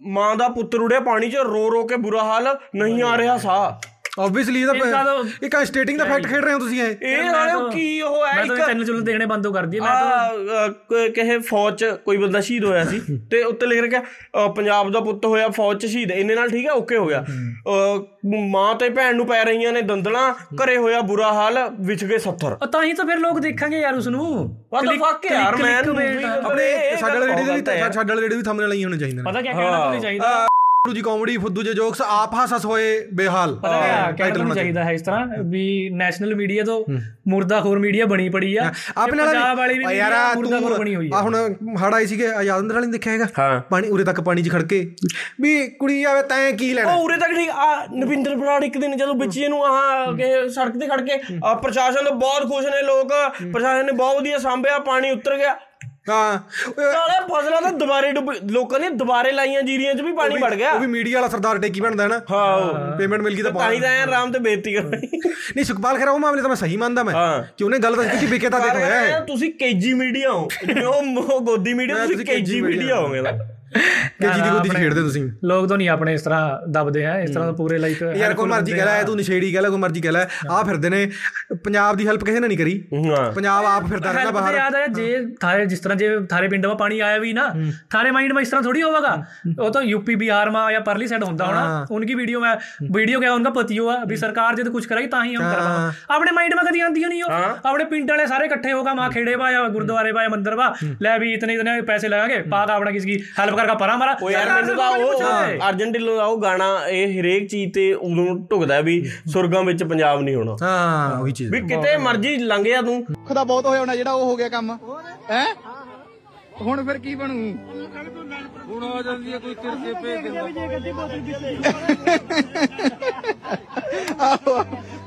ਮਾਂ ਦਾ ਪੁੱਤਰ ਉੜਿਆ ਪਾਣੀ 'ਚ ਰੋ ਰੋ ਕੇ ਬੁਰਾ ਹਾਲ ਨਹੀਂ ਆ ਰਿਹਾ ਸਾਹ। ਆਬਵੀਅਸਲੀ ਇਹਦਾ ਇਹਦਾ ਤਾਂ- ਇੱਕ ਸਟੇਟਿੰਗ ਦਾ ਫੈਕਟ ਖੇਡ ਰਹੇ ਹੋ ਤੁਸੀਂ ਇਹ। ਇਹ ਨਾਲੇ ਕੀ ਉਹ ਹੈ ਮੈਂ ਇੱਕ ਤਾਂ ਚੈਨਲ ਚੁੱਲ ਦੇਖਣੇ ਬੰਦ ਕਰ ਦਿਏ ਮੈਂ ਤਾਂ ਕ- ਕਿਸੇ ਫੌਜ ਚ ਕੋਈ ਬੰਦਾ ਸ਼ਹੀਦ ਹੋਇਆ ਸੀ ਤੇ ਉੱਤੇ ਲਿਖ ਅ, ਪੰਜਾਬ ਦਾ ਪੁੱਤ ਹੋਇਆ ਫੌਜ ਚ ਸ਼ਹੀਦ। ਇੰਨੇ ਨਾਲ ਠੀਕ ਹੈ ਓਕੇ ਹੋ ਗਿਆ। ਮਾਂ ਤੇ ਭੈਣ ਨੂੰ ਪੈ ਰਹੀਆਂ ਨੇ ਦੰਦਲਾਂ ਘਰੇ ਹੋਇਆ ਬੁਰਾ ਹਾਲ ਵਿਛ ਗਏ 70 ਉਹ ਤਾਂ ਹੀ ਤਾਂ ਫਿਰ ਲੋਕ ਦੇਖਾਂਗੇ ਯਾਰ ਉਸ ਨੂੰ What the fuck ਯਾਰ, movie ਆਪਣੇ ਇਹ ਸਾਡੇ ਵਾਲੇ ਗੱਲ ਰੇਡੀਓ ਬਹੁਤ ਦੇ ਹੈ। ਵੀ ਸਾਡੇ ਵਾਲੇ ਰੇਡੀਓ ਵੀ ਥੰਬਨੇਲ ਆਈ ਹੋਣੇ ਚਾਹੀਦੇ ਨੇ। ਪਤਾ ਕੀ ਕਹਿਣਾ ਤਾਂ ਨਹੀਂ ਚਾਹੀਦਾ। ਫੁੱਦੂ ਜੀ ਕਾਮੇਡੀ ਫੁੱਦੂ ਜੇ ਜੋਕਸ ਆਪ ਹਾਸ ਹਸ ਹੋਏ ਬੇਹਾਲ। ਤਾਂ ਨਹੀਂ ਚਾਹੀਦਾ ਹੈ ਇਸ ਤਰ੍ਹਾਂ ਵੀ ਨੈਸ਼ਨਲ ਮੀਡੀਆ ਤੋਂ ਮੁਰਦਾਖੋਰ ਮੀਡੀਆ ਬਣੀ ਪੜੀ ਆ। ਆਪਣੇ ਨਾਲ ਪੰਜਾਬ ਵਾਲੀ ਵੀ ਆ ਯਾਰ media ਆ ਮੁਰਦਾਖੋਰ ਬਣੀ ਹੋਈ ਆ। ਆ ਹੁਣ ਹੜ ਆਈ ਸੀਗੇ ਆਜ਼ਾਦ ਅੰਦਰ ਵਾਲੀ ਨੇ ਦੇਖਿਆ ਹੈਗਾ? ਪਾਣੀ ਉਰੇ ਤੱਕ ਪਾਣੀ 'ਚ ਖੜਕੇ ਵੀ ਕੁੜੀ ਆਵੇ ਤੈਂ ਕੀ ਲੈਣਾ? ਉਹ ਉਰੇ ਤੱਕ ਠੀਕ ਆ ਨਵਿੰਦਰ ਬਰਾੜ ਇੱਕ ਦਿਨ ਜਦੋਂ ਵਿੱਚ ਇਹਨੂੰ ਆਹ ਕਿ ਸੜਕ ਤੇ ਖੜ ਕੇ ਆ ਪ੍ਰਸ਼ਾਸਨ ਤੋਂ ਬਹੁਤ ਖੁਸ਼ ਨੇ ਲੋਕ ਪ੍ਰਸ਼ਾਸਨ ਨੇ ਬਹੁਤ ਵਧੀਆ ਸਾਂਭਿਆ ਪਾਣੀ ਉਤਰ ਗਿਆ। ਹਾਂ। ਨਾਲੇ ਫਸਲਾਂ ਤਾਂ ਦੁਬਾਰੇ ਡੁੱਬ ਲੋਕਾਂ ਨੇ ਦੁਬਾਰੇ ਲਾਈਆਂ ਜੀਰੀਆਂ 'ਚ ਵੀ ਪਾਣੀ ਵੜ ਗਿਆ। ਉਹ ਵੀ ਮੀਡੀਆ ਵਾਲਾ ਸਰਦਾਰ ਟੇਕੀ ਬਣਦਾ ਹੈ ਨਾ। ਹਾਂ। ਪੇਮੈਂਟ ਮਿਲ ਗਈ ਤਾਂ ਤਾਂ ਹੀ ਤਾਂ ਐਂ ਆਰਾਮ ਤੇ ਬੇਇੱਜ਼ਤੀ ਕਰਨੀ ਨਹੀਂ ਸੁਖਪਾਲ ਖੈਰਾ ਉਹ ਮਾਮਲੇ ਤਾਂ ਮੈਂ ਸਹੀ ਮੰਨਦਾ ਮੈਂ। ਹਾਂ। ਕਿ ਉਹਨੇ ਗੱਲ ਤਾਂ ਕਿਉਂਕਿ ਵਿਕੇ ਤਾਂ ਦੇਖ ਹੈ। ਤੁਸੀਂ ਕੇਜੀ ਮੀਡੀਆ ਹੋ। ਉਹ ਉਹ ਗੋਦੀ ਮੀਡੀਆ ਤੁਸੀਂ ਕੇਜੀ ਮੀਡੀਆ ਹੋਗੇ ਨਾ ਕਿ ਜਿਹਦੀ ਗੋਦੀ 'ਚ ਖੇਡਦੇ ਤੁਸੀਂ। ਲੋਕ ਤਾਂ ਨਹੀਂ ਆਪਣੇ ਇਸ ਤਰ੍ਹਾਂ ਦਬਦੇ ਆ ਇਸ ਤਰ੍ਹਾਂ ਪੂਰੇ ਲਾਈਕ ਯਾਰ ਕੋਈ ਮਰਜ਼ੀ ਕਹਿ ਲੈ ਤੂੰ ਨਸ਼ੇੜੀ ਕਹਿ ਲੈ ਕੋਈ ਮਰਜ਼ੀ ਕਹਿ ਲੈ। ਆ ਫਿਰਦੇ ਨੇ। ਪੰਜਾਬ ਦੀ ਹੈਲਪ ਕਿਸੇ ਨੇ ਨਹੀਂ ਕਰੀ। ਪੰਜਾਬ ਆਪ ਫਿਰਦਾ ਰਹਿੰਦਾ ਬਾਹਰ। ਯਾਦ ਆ ਜੇ ਥਾਰੇ ਜਿਸ ਤਰ੍ਹਾਂ ਜੇ ਥਾਰੇ ਪਿੰਡ ਮਾ ਪਾਣੀ ਆਇਆ ਵੀ ਨਾ ਥਾਰੇ ਮਾਈਂਡ ਮਾ ਇਸ ਤਰ੍ਹਾਂ ਥੋੜੀ ਹੋਵੇਗਾ। ਉਹ ਤਾਂ यूपी बिहार ਮਾ ਜਾਂ ਪਰਲੀ ਸਾਈਡ ਹੁੰਦਾ ਹੋਣਾ ਉਨਕੀ ਵੀਡੀਓ ਮੈਂ ਵੀਡੀਓ ਕਿਹਾ ਉਨਕਾ ਪਤੀਓ ਆ ਵੀ ਸਰਕਾਰ ਜੇ ਤਾਂ ਕੁਝ ਕਰਾਈ ਤਾਂ ਹੀ ਹਮ ਕਰਵਾ। ਆਪਣੇ ਮਾਈਂਡ ਮਾ ਕਦੀ ਆਂਦੀ ਨਹੀਂ ਉਹ। ਆਪਣੇ ਪਿੰਡ ਵਾਲੇ ਸਾਰੇ ਇਕੱਠੇ ਹੋਗਾ ਮਾ ਖੇੜੇ ਬਾ ਜਾਂ ਗੁਰਦੁਆਰੇ ਬਾ ਜਾਂ ਮੰਦਿਰ ਬਾ ਲੈ ਵੀ ਇਤਨੇ ਇਤਨੇ ਪੈਸੇ ਲਗਾਗੇ ਪਾਕ ਆਪਣਾ ਕਿਸ ਕੀ ਹੈਲਪ ਕਰਕੇ ਪਰਾਂ ਮਾਰਾ। ਯਾਰ ਮੈਨੂੰ ਤਾਂ ਉਹ ਅਰਜਨ ਢਿੱਲੋਂ ਦਾ ਉਹ ਗਾਣਾ ਇਹ ਹਰੇਕ ਚੀਜ਼ ਤੇ ਉਦੋਂ ਢੁਕਦਾ ਵੀ ਸੁਰਗਾਂ ਵਿੱਚ ਪੰਜਾਬ ਨਹੀਂ ਹੋਣਾ। ਹਾਂ ਉਹੀ ਚੀਜ਼ ਵੀ ਕਿਤੇ ਮਰਜ਼ੀ ਲੰਘ ਜਾ ਤੂੰ ਖੁਦਾ ਬਹੁਤ ਹੋਇਆ ਹੋਣਾ ਜਿਹੜਾ ਉਹ ਹੋ ਗਿਆ ਕੰਮ। ਹੈ? ਹੁਣ ਫਿਰ ਕੀ ਬਣੂ? ਹੁਣ ਆ ਜਾਂਦੀ ਹੈ ਕੋਈ ਤਿਰਕੇ ਭੇਜ ਆਹੋ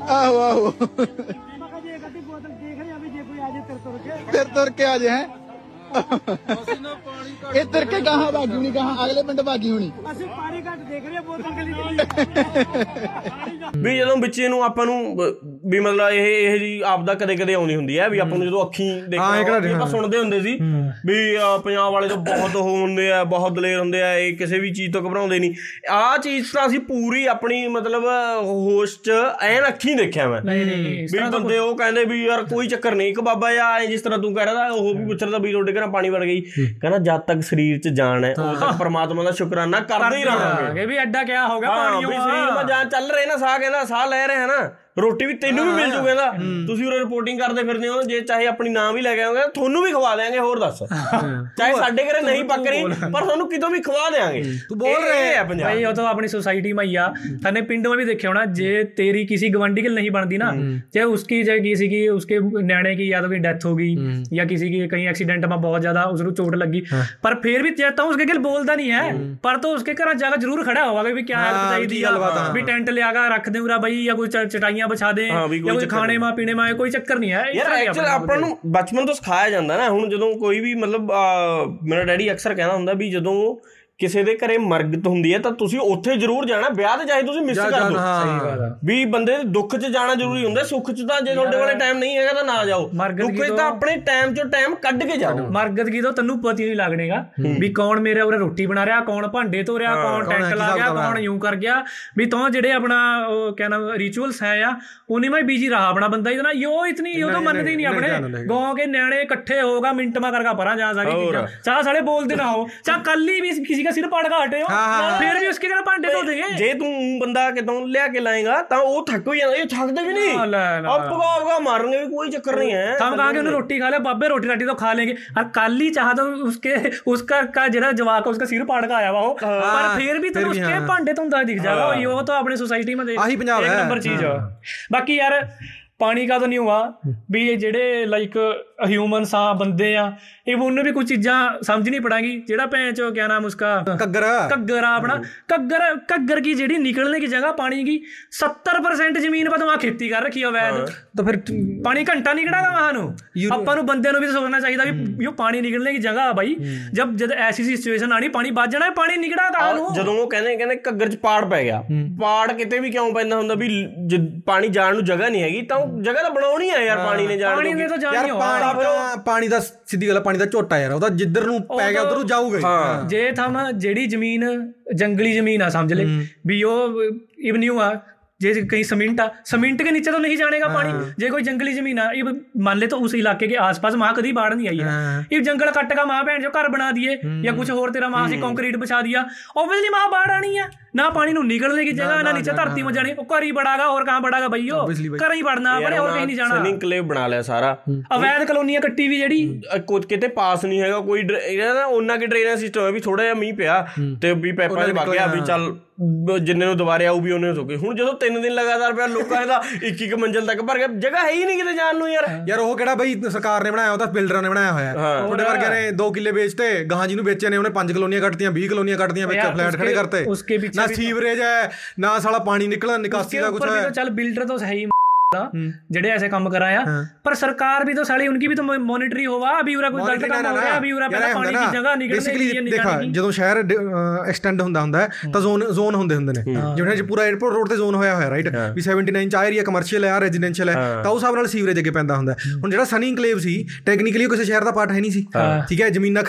ਆਹੋ ਆਹੋ ਫਿਰ ਤੁਰ ਕੇ ਆ ਜੇ ਹੈ? ਇਹ ਤੁਰ ਕੇ ਕਹਾਂ ਭਾਗੀ ਹੁਣੀ ਕਹਾਂ ਅਗਲੇ ਪਿੰਡ ਭਾਗੀ ਹੁਣੀ। ਘੱਟ ਦੇਖ ਰਿਹਾ ਬੋਤਲ ਗਲੀ ਗਲੀ ਵੀ ਜਦੋਂ ਬੱਚੇ ਨੂੰ ਆਪਾਂ ਨੂੰ ਬ- ਵੀ ਮਤਲਬ ਇਹ ਇਹ ਜੀ ਆਪਦਾ ਕਦੇ ਕਦੇ ਆਉਂਦੀ ਹੁੰਦੀ ਹੈ ਵੀ ਆਪਾਂ ਨੂੰ ਜਦੋਂ ਅੱਖੀਂ ਹਾਂ, ਇਹ ਕਿਹੜਾ ਦੇਖਣਾ ਆਪਾਂ ਸੁਣਦੇ ਹੁੰਦੇ ਸੀ ਵੀ ਅ, ਪੰਜਾਬ ਵਾਲੇ ਤਾਂ ਬਹੁਤ ਉਹ ਹੁੰਦੇ ਆ ਬਹੁਤ ਦਲੇਰ ਹੁੰਦੇ ਆ ਇਹ ਕਿਸੇ ਵੀ ਚੀਜ਼ ਤੋਂ ਘਬਰਾਉਂਦੇ ਨਹੀਂ। ਆਹ ਚੀਜ਼ ਤਾਂ ਅਸੀਂ ਪੂਰੀ ਆਪਣੀ ਮਤਲਬ ਹੋਸ਼ 'ਚ ਐਨ ਅੱਖੀਂ ਦੇਖਿਆ ਮੈਂ। ਨਹੀਂ ਨਹੀਂ ਵੀ ਬੰਦੇ ਉਹ ਕਹਿੰਦੇ ਵੀ ਯਾਰ ਕੋਈ ਚੱਕਰ ਨਹੀਂ ਇੱਕ ਬਾਬਾ ਆ ਐਂ ਜਿਸ ਤਰ੍ਹਾਂ ਤੂੰ ਕਹਿ ਰਿਹਾ ਤਾ, ਉਹ ਵੀ ਪੁੱਛਦਾ ਵੀ ਤੁਹਾਡੇ ਘਰਾਂ ਪਾਣੀ ਵੜ ਗਈ। ਕਹਿੰਦਾ ਜਦ ਤੱਕ ਸਰੀਰ 'ਚ ਜਾਨ ਹੈ ਉਦੋਂ ਤੱਕ ਪਰਮਾਤਮਾ ਦਾ ਸ਼ੁਕਰਾਨਾ ਕਰਦੇ ਹੀ ਰਹਿਣਾ। हाँ, ये भी अड्डा क्या होगा हाँ, पानी सही में जहाँ चल रहे ना साह के ना साह ले रहे हैं ना ਰੋਟੀ ਵੀ ਤੈਨੂੰ ਵੀ ਮਿਲ ਜੂਗਾ ਇਹਦਾ ਤੁਸੀਂ ਉਰੇ ਰਿਪੋਰਟਿੰਗ ਕਰਦੇ ਫਿਰਦੇ ਹੋ ਜੇ ਚਾਹੇ ਆਪਣੀ ਨਾਮ ਵੀ ਲੈ ਕੇ ਆਓਗੇ ਤੁਹਾਨੂੰ ਵੀ ਖਵਾ ਦੇਾਂਗੇ ਹੋਰ ਦੱਸ ਚਾਹੇ ਸਾਡੇ ਘਰੇ ਨਹੀਂ ਪੱਕ ਰਹੀ ਪਰ ਤੁਹਾਨੂੰ ਕਿਤੋਂ ਵੀ ਖਵਾ ਦੇਾਂਗੇ ਤੂੰ ਬੋਲ ਰਿਹਾ ਹੈ ਪੰਜਾਬ ਭਾਈ ਉਹ ਤਾਂ ਆਪਣੀ सोसाइटी में ही आ थाने पिंड में भी देखे होना जे तेरी किसी गवंडी की नहीं बनती ना चाहे उसकी चाहे किसी की उसके न्याणे की या तो कोई डेथ हो गई या किसी की कहीं एक्सीडेंट में बहुत ज्यादा उसको चोट लगी पर फिर भी चाहता हूँ उसके गिल बोलता नहीं है पर तो उसके घर जाकर जरूर खड़ा होगा भी क्या हेल्प हाँ, चाहिए की गलबात, हाँ। भी टेंट ले आकर रख दे उरा भाई या कोई च- चटाइयां ਰੋਟੀਆਂ ਵਿਛਾ ਦੇ ਜਾਂ ਕੁਝ ਖਾਣੇ ਮਾ ਪੀਣੇ ਮਾ ਕੋਈ ਚੱਕਰ ਨਹੀਂ ਹੈ। ਯਾਰ ਐਕਚੁਅਲ ਆਪਾਂ ਨੂੰ ਬਚਪਨ ਤੋਂ ਸਿਖਾਇਆ ਜਾਂਦਾ ਨਾ ਹੁਣ ਜਦੋਂ ਕੋਈ ਵੀ ਮਤਲਬ ਮੇਰਾ ਡੈਡੀ ਅਕਸਰ ਕਹਿੰਦਾ ਹੁੰਦਾ ਵੀ ਜਦੋਂ ਕਿਸੇ ਦੇ ਘਰੇ ਮਰਗਤ ਹੁੰਦੀ ਹੈ ਤਾਂ ਤੁਸੀਂ ਉੱਥੇ ਜ਼ਰੂਰ ਜਾਣਾ ਵਿਆਹ ਤੇ ਚਾਹੇ ਤੁਸੀਂ ਮਿਸ ਕਰ ਦਿਓ ਹਾਂ। ਵੀ ਬੰਦੇ ਦੇ ਦੁੱਖ 'ਚ ਜਾਣਾ ਜ਼ਰੂਰੀ ਹੁੰਦਾ ਸੁੱਖ 'ਚ ਤਾਂ ਜੇ ਤੁਹਾਡੇ ਕੋਲੇ ਟਾਈਮ ਨਹੀਂ ਹੈਗਾ ਤਾਂ ਨਾ ਜਾਓ। ਦੁੱਖ 'ਚ ਤਾਂ ਆਪਣੇ ਟਾਈਮ 'ਚੋਂ ਟਾਈਮ ਕੱਢ ਕੇ ਜਾਓ। ਮਰਗਤ ਕੀ ਤੋਂ ਤੈਨੂੰ ਪਤੀ ਨਹੀਂ ਲੱਗਣੇਗਾ। ਵੀ ਕੌਣ ਮੇਰੇ ਉਰੇ ਰੋਟੀ ਬਣਾ ਰਿਹਾ ਕੌਣ ਭਾਂਡੇ ਧੋ ਰਿਹਾ ਕੌਣ ਕੌਣ ਟੈਂਟ ਕੀ ਲਾ ਗਿਆ ਕੌਣ ਯੂੰ ਕਰ ਗਿਆ। ਵੀ ਤੋਂ ਜਿਹੜੇ ਆਪਣਾ ਉਹ ਕਿਆ ਨਾਮ ਰਿਚੁਅਲਸ ਹੈ ਆ ਉਨੀ ਮੈਂ ਬੀਜੀ ਰਹਾ ਆਪਣਾ ਬੰਦਾ ਇਹਦਾ ਯੋ ਇਤਨੀ ਯੋ ਤਾਂ ਮੰਨਦੇ ਹੀ ਨਹੀਂ ਆਪਣੇ। ਗਾਉਂ ਕੇ ਨਿਆਣੇ ਇਕੱਠੇ ਹੋਗਾ ਮਿੰਟ ਮਾ ਕਰਗਾ ਪਰਾਂ ਜਾ ਚੀਜ਼ਾਂ। ਚਾਹ ਸਾਲੇ ਬੋਲਦੇ ਨਾ ਹੋ ਚਾਹ ਕੱਲ ਹੀ ਵੀ ਕਿਸੇ ਦਾ ਸਿਰ ਪਾੜ ਕੇ ਹਟੇ ਹੋ ਫਿਰ ਵੀ ਉਸਕੇ ਘਰ ਭਾਂਡੇ ਧੋ ਦੇਗੇ ਜੇ ਤੂੰ ਬੰਦਾ ਕਿਤੋਂ ਲਿਆ ਕੇ ਲਾਏਗਾ ਤਾਂ ਉਹ ਥੱਕ ਵੀ ਜਾਂਦਾ ਇਹ ਥੱਕਦੇ ਵੀ ਨਹੀਂ ਨਾ, ਲੈ, ਨਾ। ਆਪ ਪਗਾ ਪਗਾ ਮਾਰਨਗੇ ਵੀ ਕੋਈ ਚੱਕਰ नहीं है हम कहा कि उन्हें रोटी खा ले बाबे रोटी राटी तो खा लेंगे और कल ही चाहा तो उसके उसका का जरा जवाक उसका सिर पाड़ का आया हुआ हो पर फिर भी तो फिर भी उसके हाँ। भांडे तो दिख जाएगा ये वो तो अपनी सोसाइटी में देख आही पंजाब एक है। नंबर चीज है बाकी यार पानी का तो नहीं हुआ भी ये जेड़े लाइक ह्यूमंस आ बंदे आ ਇਹ ਉਹਨੇ ਵੀ ਕੁਝ ਚੀਜ਼ਾਂ ਸਮਝਣੀ ਪੜਾਂਗੀ। ਜਿਹੜਾ ਭੈਣ ਚੋ ਕਿਆ ਨਾਮ ਉਸਕਾ? ਕੱਗਰਾ ਕੱਗਰਾ ਆਪਣਾ। ਕੱਗਰ ਕੱਗਰ ਕੀ ਜਿਹੜੀ ਨਿਕਲਨੇ ਕੀ ਜਗ੍ਹਾ ਪਾਣੀ ਕੀ 70% ਜ਼ਮੀਨ ਪਰ ਤੁਮਾ ਖੇਤੀ ਕਰ ਰੱਖੀ ਹੋਵੇ ਤਾਂ ਫਿਰ ਪਾਣੀ ਘੰਟਾ ਨਹੀਂ ਕਢਾਦਾ ਵਾਹਾਂ ਨੂੰ। ਆਪਾਂ ਨੂੰ ਬੰਦੇ ਨੂੰ ਵੀ ਸੋਚਣਾ ਚਾਹੀਦਾ ਵੀ ਯੋ ਪਾਣੀ ਨਿਕਲਨੇ ਕੀ ਜਗ੍ਹਾ ਆ ਬਾਈ। ਜਦ ਜਦ ਐਸੀ ਸੀ ਸਿਚੁਏਸ਼ਨ ਆਣੀ ਪਾਣੀ ਵੱਜ ਜਾਣਾ ਪਾਣੀ ਨਿਕੜਾ ਤਾਂ ਨੂੰ। ਜਦੋਂ ਉਹ ਕਹਿੰਦੇ ਕਹਿੰਦੇ ਕੱਗਰ ਚ ਪਾੜ ਪੈ ਗਿਆ। ਪਾੜ ਕਿਤੇ ਵੀ ਕਿਉਂ ਪੈਂਦਾ ਹੁੰਦਾ ਵੀ ਪਾਣੀ ਜਾਣ ਨੂੰ ਜਗ੍ਹਾ ਨਹੀਂ ਹੈਗੀ ਤਾਂ ਜਗ੍ਹਾ ਤਾਂ ਬਣਾਉਣੀ ਆ ਯਾਰ ਪਾਣੀ ਨੇ ਜਾਣ ਨੂੰ। ਯਾਰ ਪਾਣੀ ਦਾ ਸਿੱਧੀ ਗੱਲ ਪਾਣੀ ਪਾਣੀ ਦਾ ਝੋਟਾ ਯਾਰ ਉਹਦਾ ਜਿੱਧਰ ਨੂੰ ਪੈ ਗਿਆ ਉਧਰ ਨੂੰ ਜਾਊਗਾ ਹੀ। ਜੇ ਥਮ ਜਿਹੜੀ ਜ਼ਮੀਨ ਜੰਗਲੀ ਜ਼ਮੀਨ ਆ ਸਮਝ ਲੈ ਵੀ ਉਹ ਇਵਨਿਊ ਆ ਜੇ कहीं सीमेंट आ सीमेंट के नीचे तो नहीं जानेगा पानी जे कोई जंगली जमीन आ ये मान ले तो उस इलाके के आसपास वहां कभी बाढ़ नहीं आई है ये जंगल कट का वहां भैन जो घर बना दिए या कुछ और तेरा वहां से कंक्रीट बिछा दिया ऑब्वियसली वहां बाढ़ आनी है ना पानी नु निकलने की जगह ना नीचे धरती में जाने वो घर ही बढ़ागा और कहां बढ़ागा भैयो घर ही बढ़ना अपने और कहीं नहीं जाना ਸਨਿੰਗ ਕਲੇਵ ਬਣਾ ਲਿਆ ਸਾਰਾ ਅਵੈਧ ਕਲੋਨੀਆਂ ਕੱਟੀ ਵੀ ਜਿਹੜੀ ਅ, ਕੁਝ ਕਿਤੇ ਪਾਸ ਨਹੀਂ ਹੈਗਾ ਕੋਈ ਡਰ- ਇਹਦਾ ਨਾ ਉਹਨਾਂ ਕੀ ਡਰੇਨੇਜ ਸਿਸਟਮ ਹੈ ਵੀ ਥੋੜਾ ਜਿਹਾ ਮੀਂਹ ਪਿਆ ਤੇ ਵੀ ਪੈਪਾਂ 'ਚ ਵਗ ਗਿਆ ਵੀ ਚੱਲ ਬ- ਜਿੰਨੇ ਨੂੰ ਦੁਬਾਰੇ ਆਊ ਵੀ ਉਹਨੇ ਸੋਗੇ ਹੁਣ ਜਦੋਂ 3 ਦਿਨ ਲਗਾਤਾਰ ਪਿਆ ਲੋਕਾਂ ਇਹਦਾ ਇੱਕ ਇੱਕ ਮੰਜ਼ਲ ਤੱਕ ਭਰ ਗਿਆ ਜਗ੍ਹਾ ਹੈ ਹੀ ਨਹੀਂ ਕਿਤੇ ਜਾਣ ਨੂੰ ਯਾਰ। ਯਾਰ ਉਹ ਕਿਹੜਾ ਬਈ ਸਰਕਾਰ ਨੇ ਬਣਾਇਆ ਉਹ ਤਾਂ ਬਿਲਡਰਾਂ ਨੇ ਬਣਾਇਆ ਹੋਇਆ। ਹੈ। ਥੋੜੇ ਵਰਗੇ ਨੇ 2 ਕਿੱਲੇ ਵੇਚਤੇ ਗਾਹਾਂ ਜੀ ਨੂੰ ਵੇਚੇ ਨੇ ਉਹਨੇ 5 ਕਲੋਨੀਆਂ ਕੱਟਤੀਆਂ 20 ਕਲੋਨੀਆਂ ਕੱਟਤੀਆਂ ਵਿੱਚ ਫਲੈਟ ਖੜੇ ਕਰਤੇ। ਨਾ ਸੀਵਰੇਜ ਹੈ ਨਾ ਸਾਲਾ ਪਾਣੀ ਨਿਕਲਣਾ ਨਿਕਾਸੀ ਦਾ ਕੁਝ ਹੈ। ਚੱਲ ਬਿਲਡਰ ਤਾਂ ਸਹੀ ਜਿਹੜੇ ऐसे काम कर रहे हैं पर सरकार भी तो साली उनकी भी तो मॉनिटरी होवा अभी उरा कोई गलत काम हो रहा है अभी उरा ਪਹਿਲਾਂ ਪਾਣੀ ਦੀ ਜਗ੍ਹਾ ਨਿਕਲਦੀ ਹੈ ਨਿਕਲਦੀ ਜਦੋਂ ਸ਼ਹਿਰ ਐਕਸਟੈਂਡ ਹੁੰਦਾ ਹੁੰਦਾ ਹੈ। ਤਾਂ ਜ਼ੋਨ ਜ਼ੋਨ ਹੁੰਦੇ ਹੁੰਦੇ ਨੇ। ਜਿਵੇਂ ਪੂਰਾ 에어ਪੋਰਟ ਰੋਡ ਤੇ ਜ਼ੋਨ ਹੋਇਆ ਹੋਇਆ ਰਾਈਟ ਵੀ 79 ਚ ਆ ਏਰੀਆ ਕਮਰਸ਼ੀਅਲ ਹੈ ਆ ਰੈਜ਼ੀਡੈਂਸ਼ੀਅਲ ਹੈ। ਤਾਂ ਉਸ ਹਿਸਾਬ ਨਾਲ ਸੀਵਰੇਜ ਅੱਗੇ ਪੈਂਦਾ ਹੁੰਦਾ। ਹੁਣ ਜਿਹੜਾ ਸਨੀ ਇਨਕਲੇਵ ਸੀ ਟੈਕਨੀਕਲੀ ਕਿਸੇ ਸ਼ਹਿਰ ਦਾ ਪਾਰਟ ਹੈ ਨਹੀਂ ਸੀ। ਠੀਕ ਹੈ ਜ਼ਮੀਨਾਂ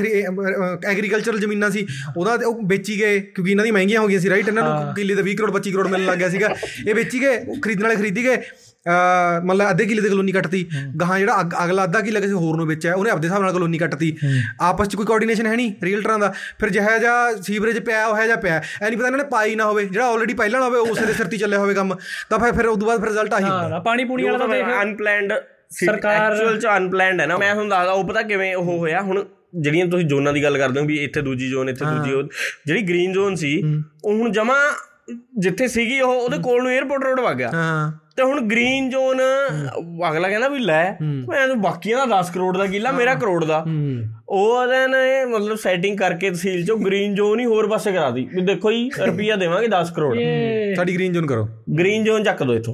ਐਗਰੀਕਲਚਰਲ ਜ਼ਮੀਨਾਂ ਸੀ। ਉਹਦਾ ਉਹ ਵੇਚੀ ਗਏ ਕਿਉਂਕਿ ਇਹਨਾਂ ਦੀ ਮਹਿੰਗੀਆਂ ਹੋ ਗਈਆਂ ਸੀ ਰਾਈਟ ਇਹਨਾਂ ਨੂੰ ਕਿੱਲੇ ਦਾ 20 ਕਰੋੜ 25 ਕਰੋੜ ਮਿਲਣ ਲੱਗ ਗਿਆ ਸੀਗਾ। ਇਹ ਵੇਚੀ ਗਏ ਖਰੀਦਣ ਵਾਲੇ ਖਰੀਦੀ ਗਏ। ਮਤਲਬ ਅੱਧੇ ਕਿੱਲੇ ਦੀ ਕਲੋਨੀ ਕੱਟਤੀ। ਗਾਹਾਂ ਜਿਹੜਾ ਅਗ- ਅਗਲਾ ਅੱਧਾ ਕਿੱਲਾ ਕਿਸੇ ਹੋਰ ਨੂੰ ਵੇਚਿਆ ਉਹਨੇ ਆਪਦੇ ਹਿਸਾਬ ਨਾਲ ਕਲੋਨੀ ਕੱਟਤੀ। ਆਪਸ ਚ ਕੋਈ ਕੋਆਰਡੀਨੇਸ਼ਨ ਹੈ ਨਹੀਂ ਰੀਅਲਟਰਾਂ ਦਾ। ਫਿਰ ਜਿਹੜਾ ਜਿਹਾ ਸੀਵਰੇਜ ਪਿਆ ਉਹ ਜਿਹਾ ਪਿਆ। ਐ ਨਹੀਂ ਪਤਾ ਇਹਨਾਂ ਨੇ ਪਾਈ ਨਾ ਹੋਵੇ। ਜਿਹੜਾ ਆਲਰੇਡੀ ਪਹਿਲਾਂ ਹੋਵੇ ਉਸੇ ਦੇ ਸਿਰ ਤੇ ਚੱਲਿਆ ਹੋਵੇ ਕੰਮ। ਤਾਂ ਫਿਰ ਫਿਰ ਉਸ ਤੋਂ ਬਾਅਦ ਫਿਰ ਰਿਜ਼ਲਟ ਆਹੀ ਹੁੰਦਾ। ਹਾਂ ਪਾਣੀ ਪੂਣੀ ਵਾਲਾ ਤਾਂ ਦੇਖ। ਅਨਪਲੈਨਡ ਸਰਕਾਰ- ਐਕਚੁਅਲ ਚ ਅਨਪਲੈਨਡ ਹੈ ਨਾ। ਮੈਂ ਤੁਹਾਨੂੰ ਦੱਸਦਾ ਉਹ ਪਤਾ ਕਿਵੇਂ ਉਹ ਹੋਇਆ? ਹੁਣ ਜਿਹੜੀਆਂ ਤੁਸੀਂ ਜ਼ੋਨਾਂ ਦੀ ਗੱਲ ਕਰਦੇ ਹੋ ਵੀ ਇੱਥੇ ਦੂਜੀ ਜ਼ੋਨ ਇੱਥੇ ਦੂਜੀ ਜ਼ੋਨ ਜਿਹੜੀ ਗ੍ਰੀਨ ਜ਼ੋਨ ਸੀ ਉਹ ਹੁਣ ਜਮਾ ਜਿੱਥੇ ਸੀਗੀ ਉਹ ਉਹਦੇ ਕੋਲ ਨੂੰ 에어ਪੋਰਟ ਰੋਡ ਵਗ ਗਿਆ। ਹਾਂ। ਤੇ ਹੁਣ ਗ੍ਰੀਨ ਜ਼ੋਨ ਅਗਲਾ ਕਹਿੰਦਾ ਵੀ ਲੈ ਮੈਂ ਬਾਕੀਆਂ ਦਾ 10 ਕਰੋੜ ਦਾ ਕਿੱਲਾ ਮੇਰਾ ਕਰੋੜ ਦਾ। ਉਹ ਉਹਦੇ ਨੇ ਮਤਲਬ ਸੈਟਿੰਗ ਕਰਕੇ ਤਹਿਸੀਲ ਚੋਂ ਗ੍ਰੀਨ ਜ਼ੋਨ ਹੀ ਹੋਰ ਪਾਸੇ ਕਰਾ ਦੀ ਵੀ ਦੇਖੋ ਜੀ ਰੁਪਈਆ ਦੇਵਾਂਗੇ 10 ਕਰੋੜ ਸਾਡੀ ਗ੍ਰੀਨ ਜ਼ੋਨ ਕਰੋ ग्रीन जोन चक दो इथों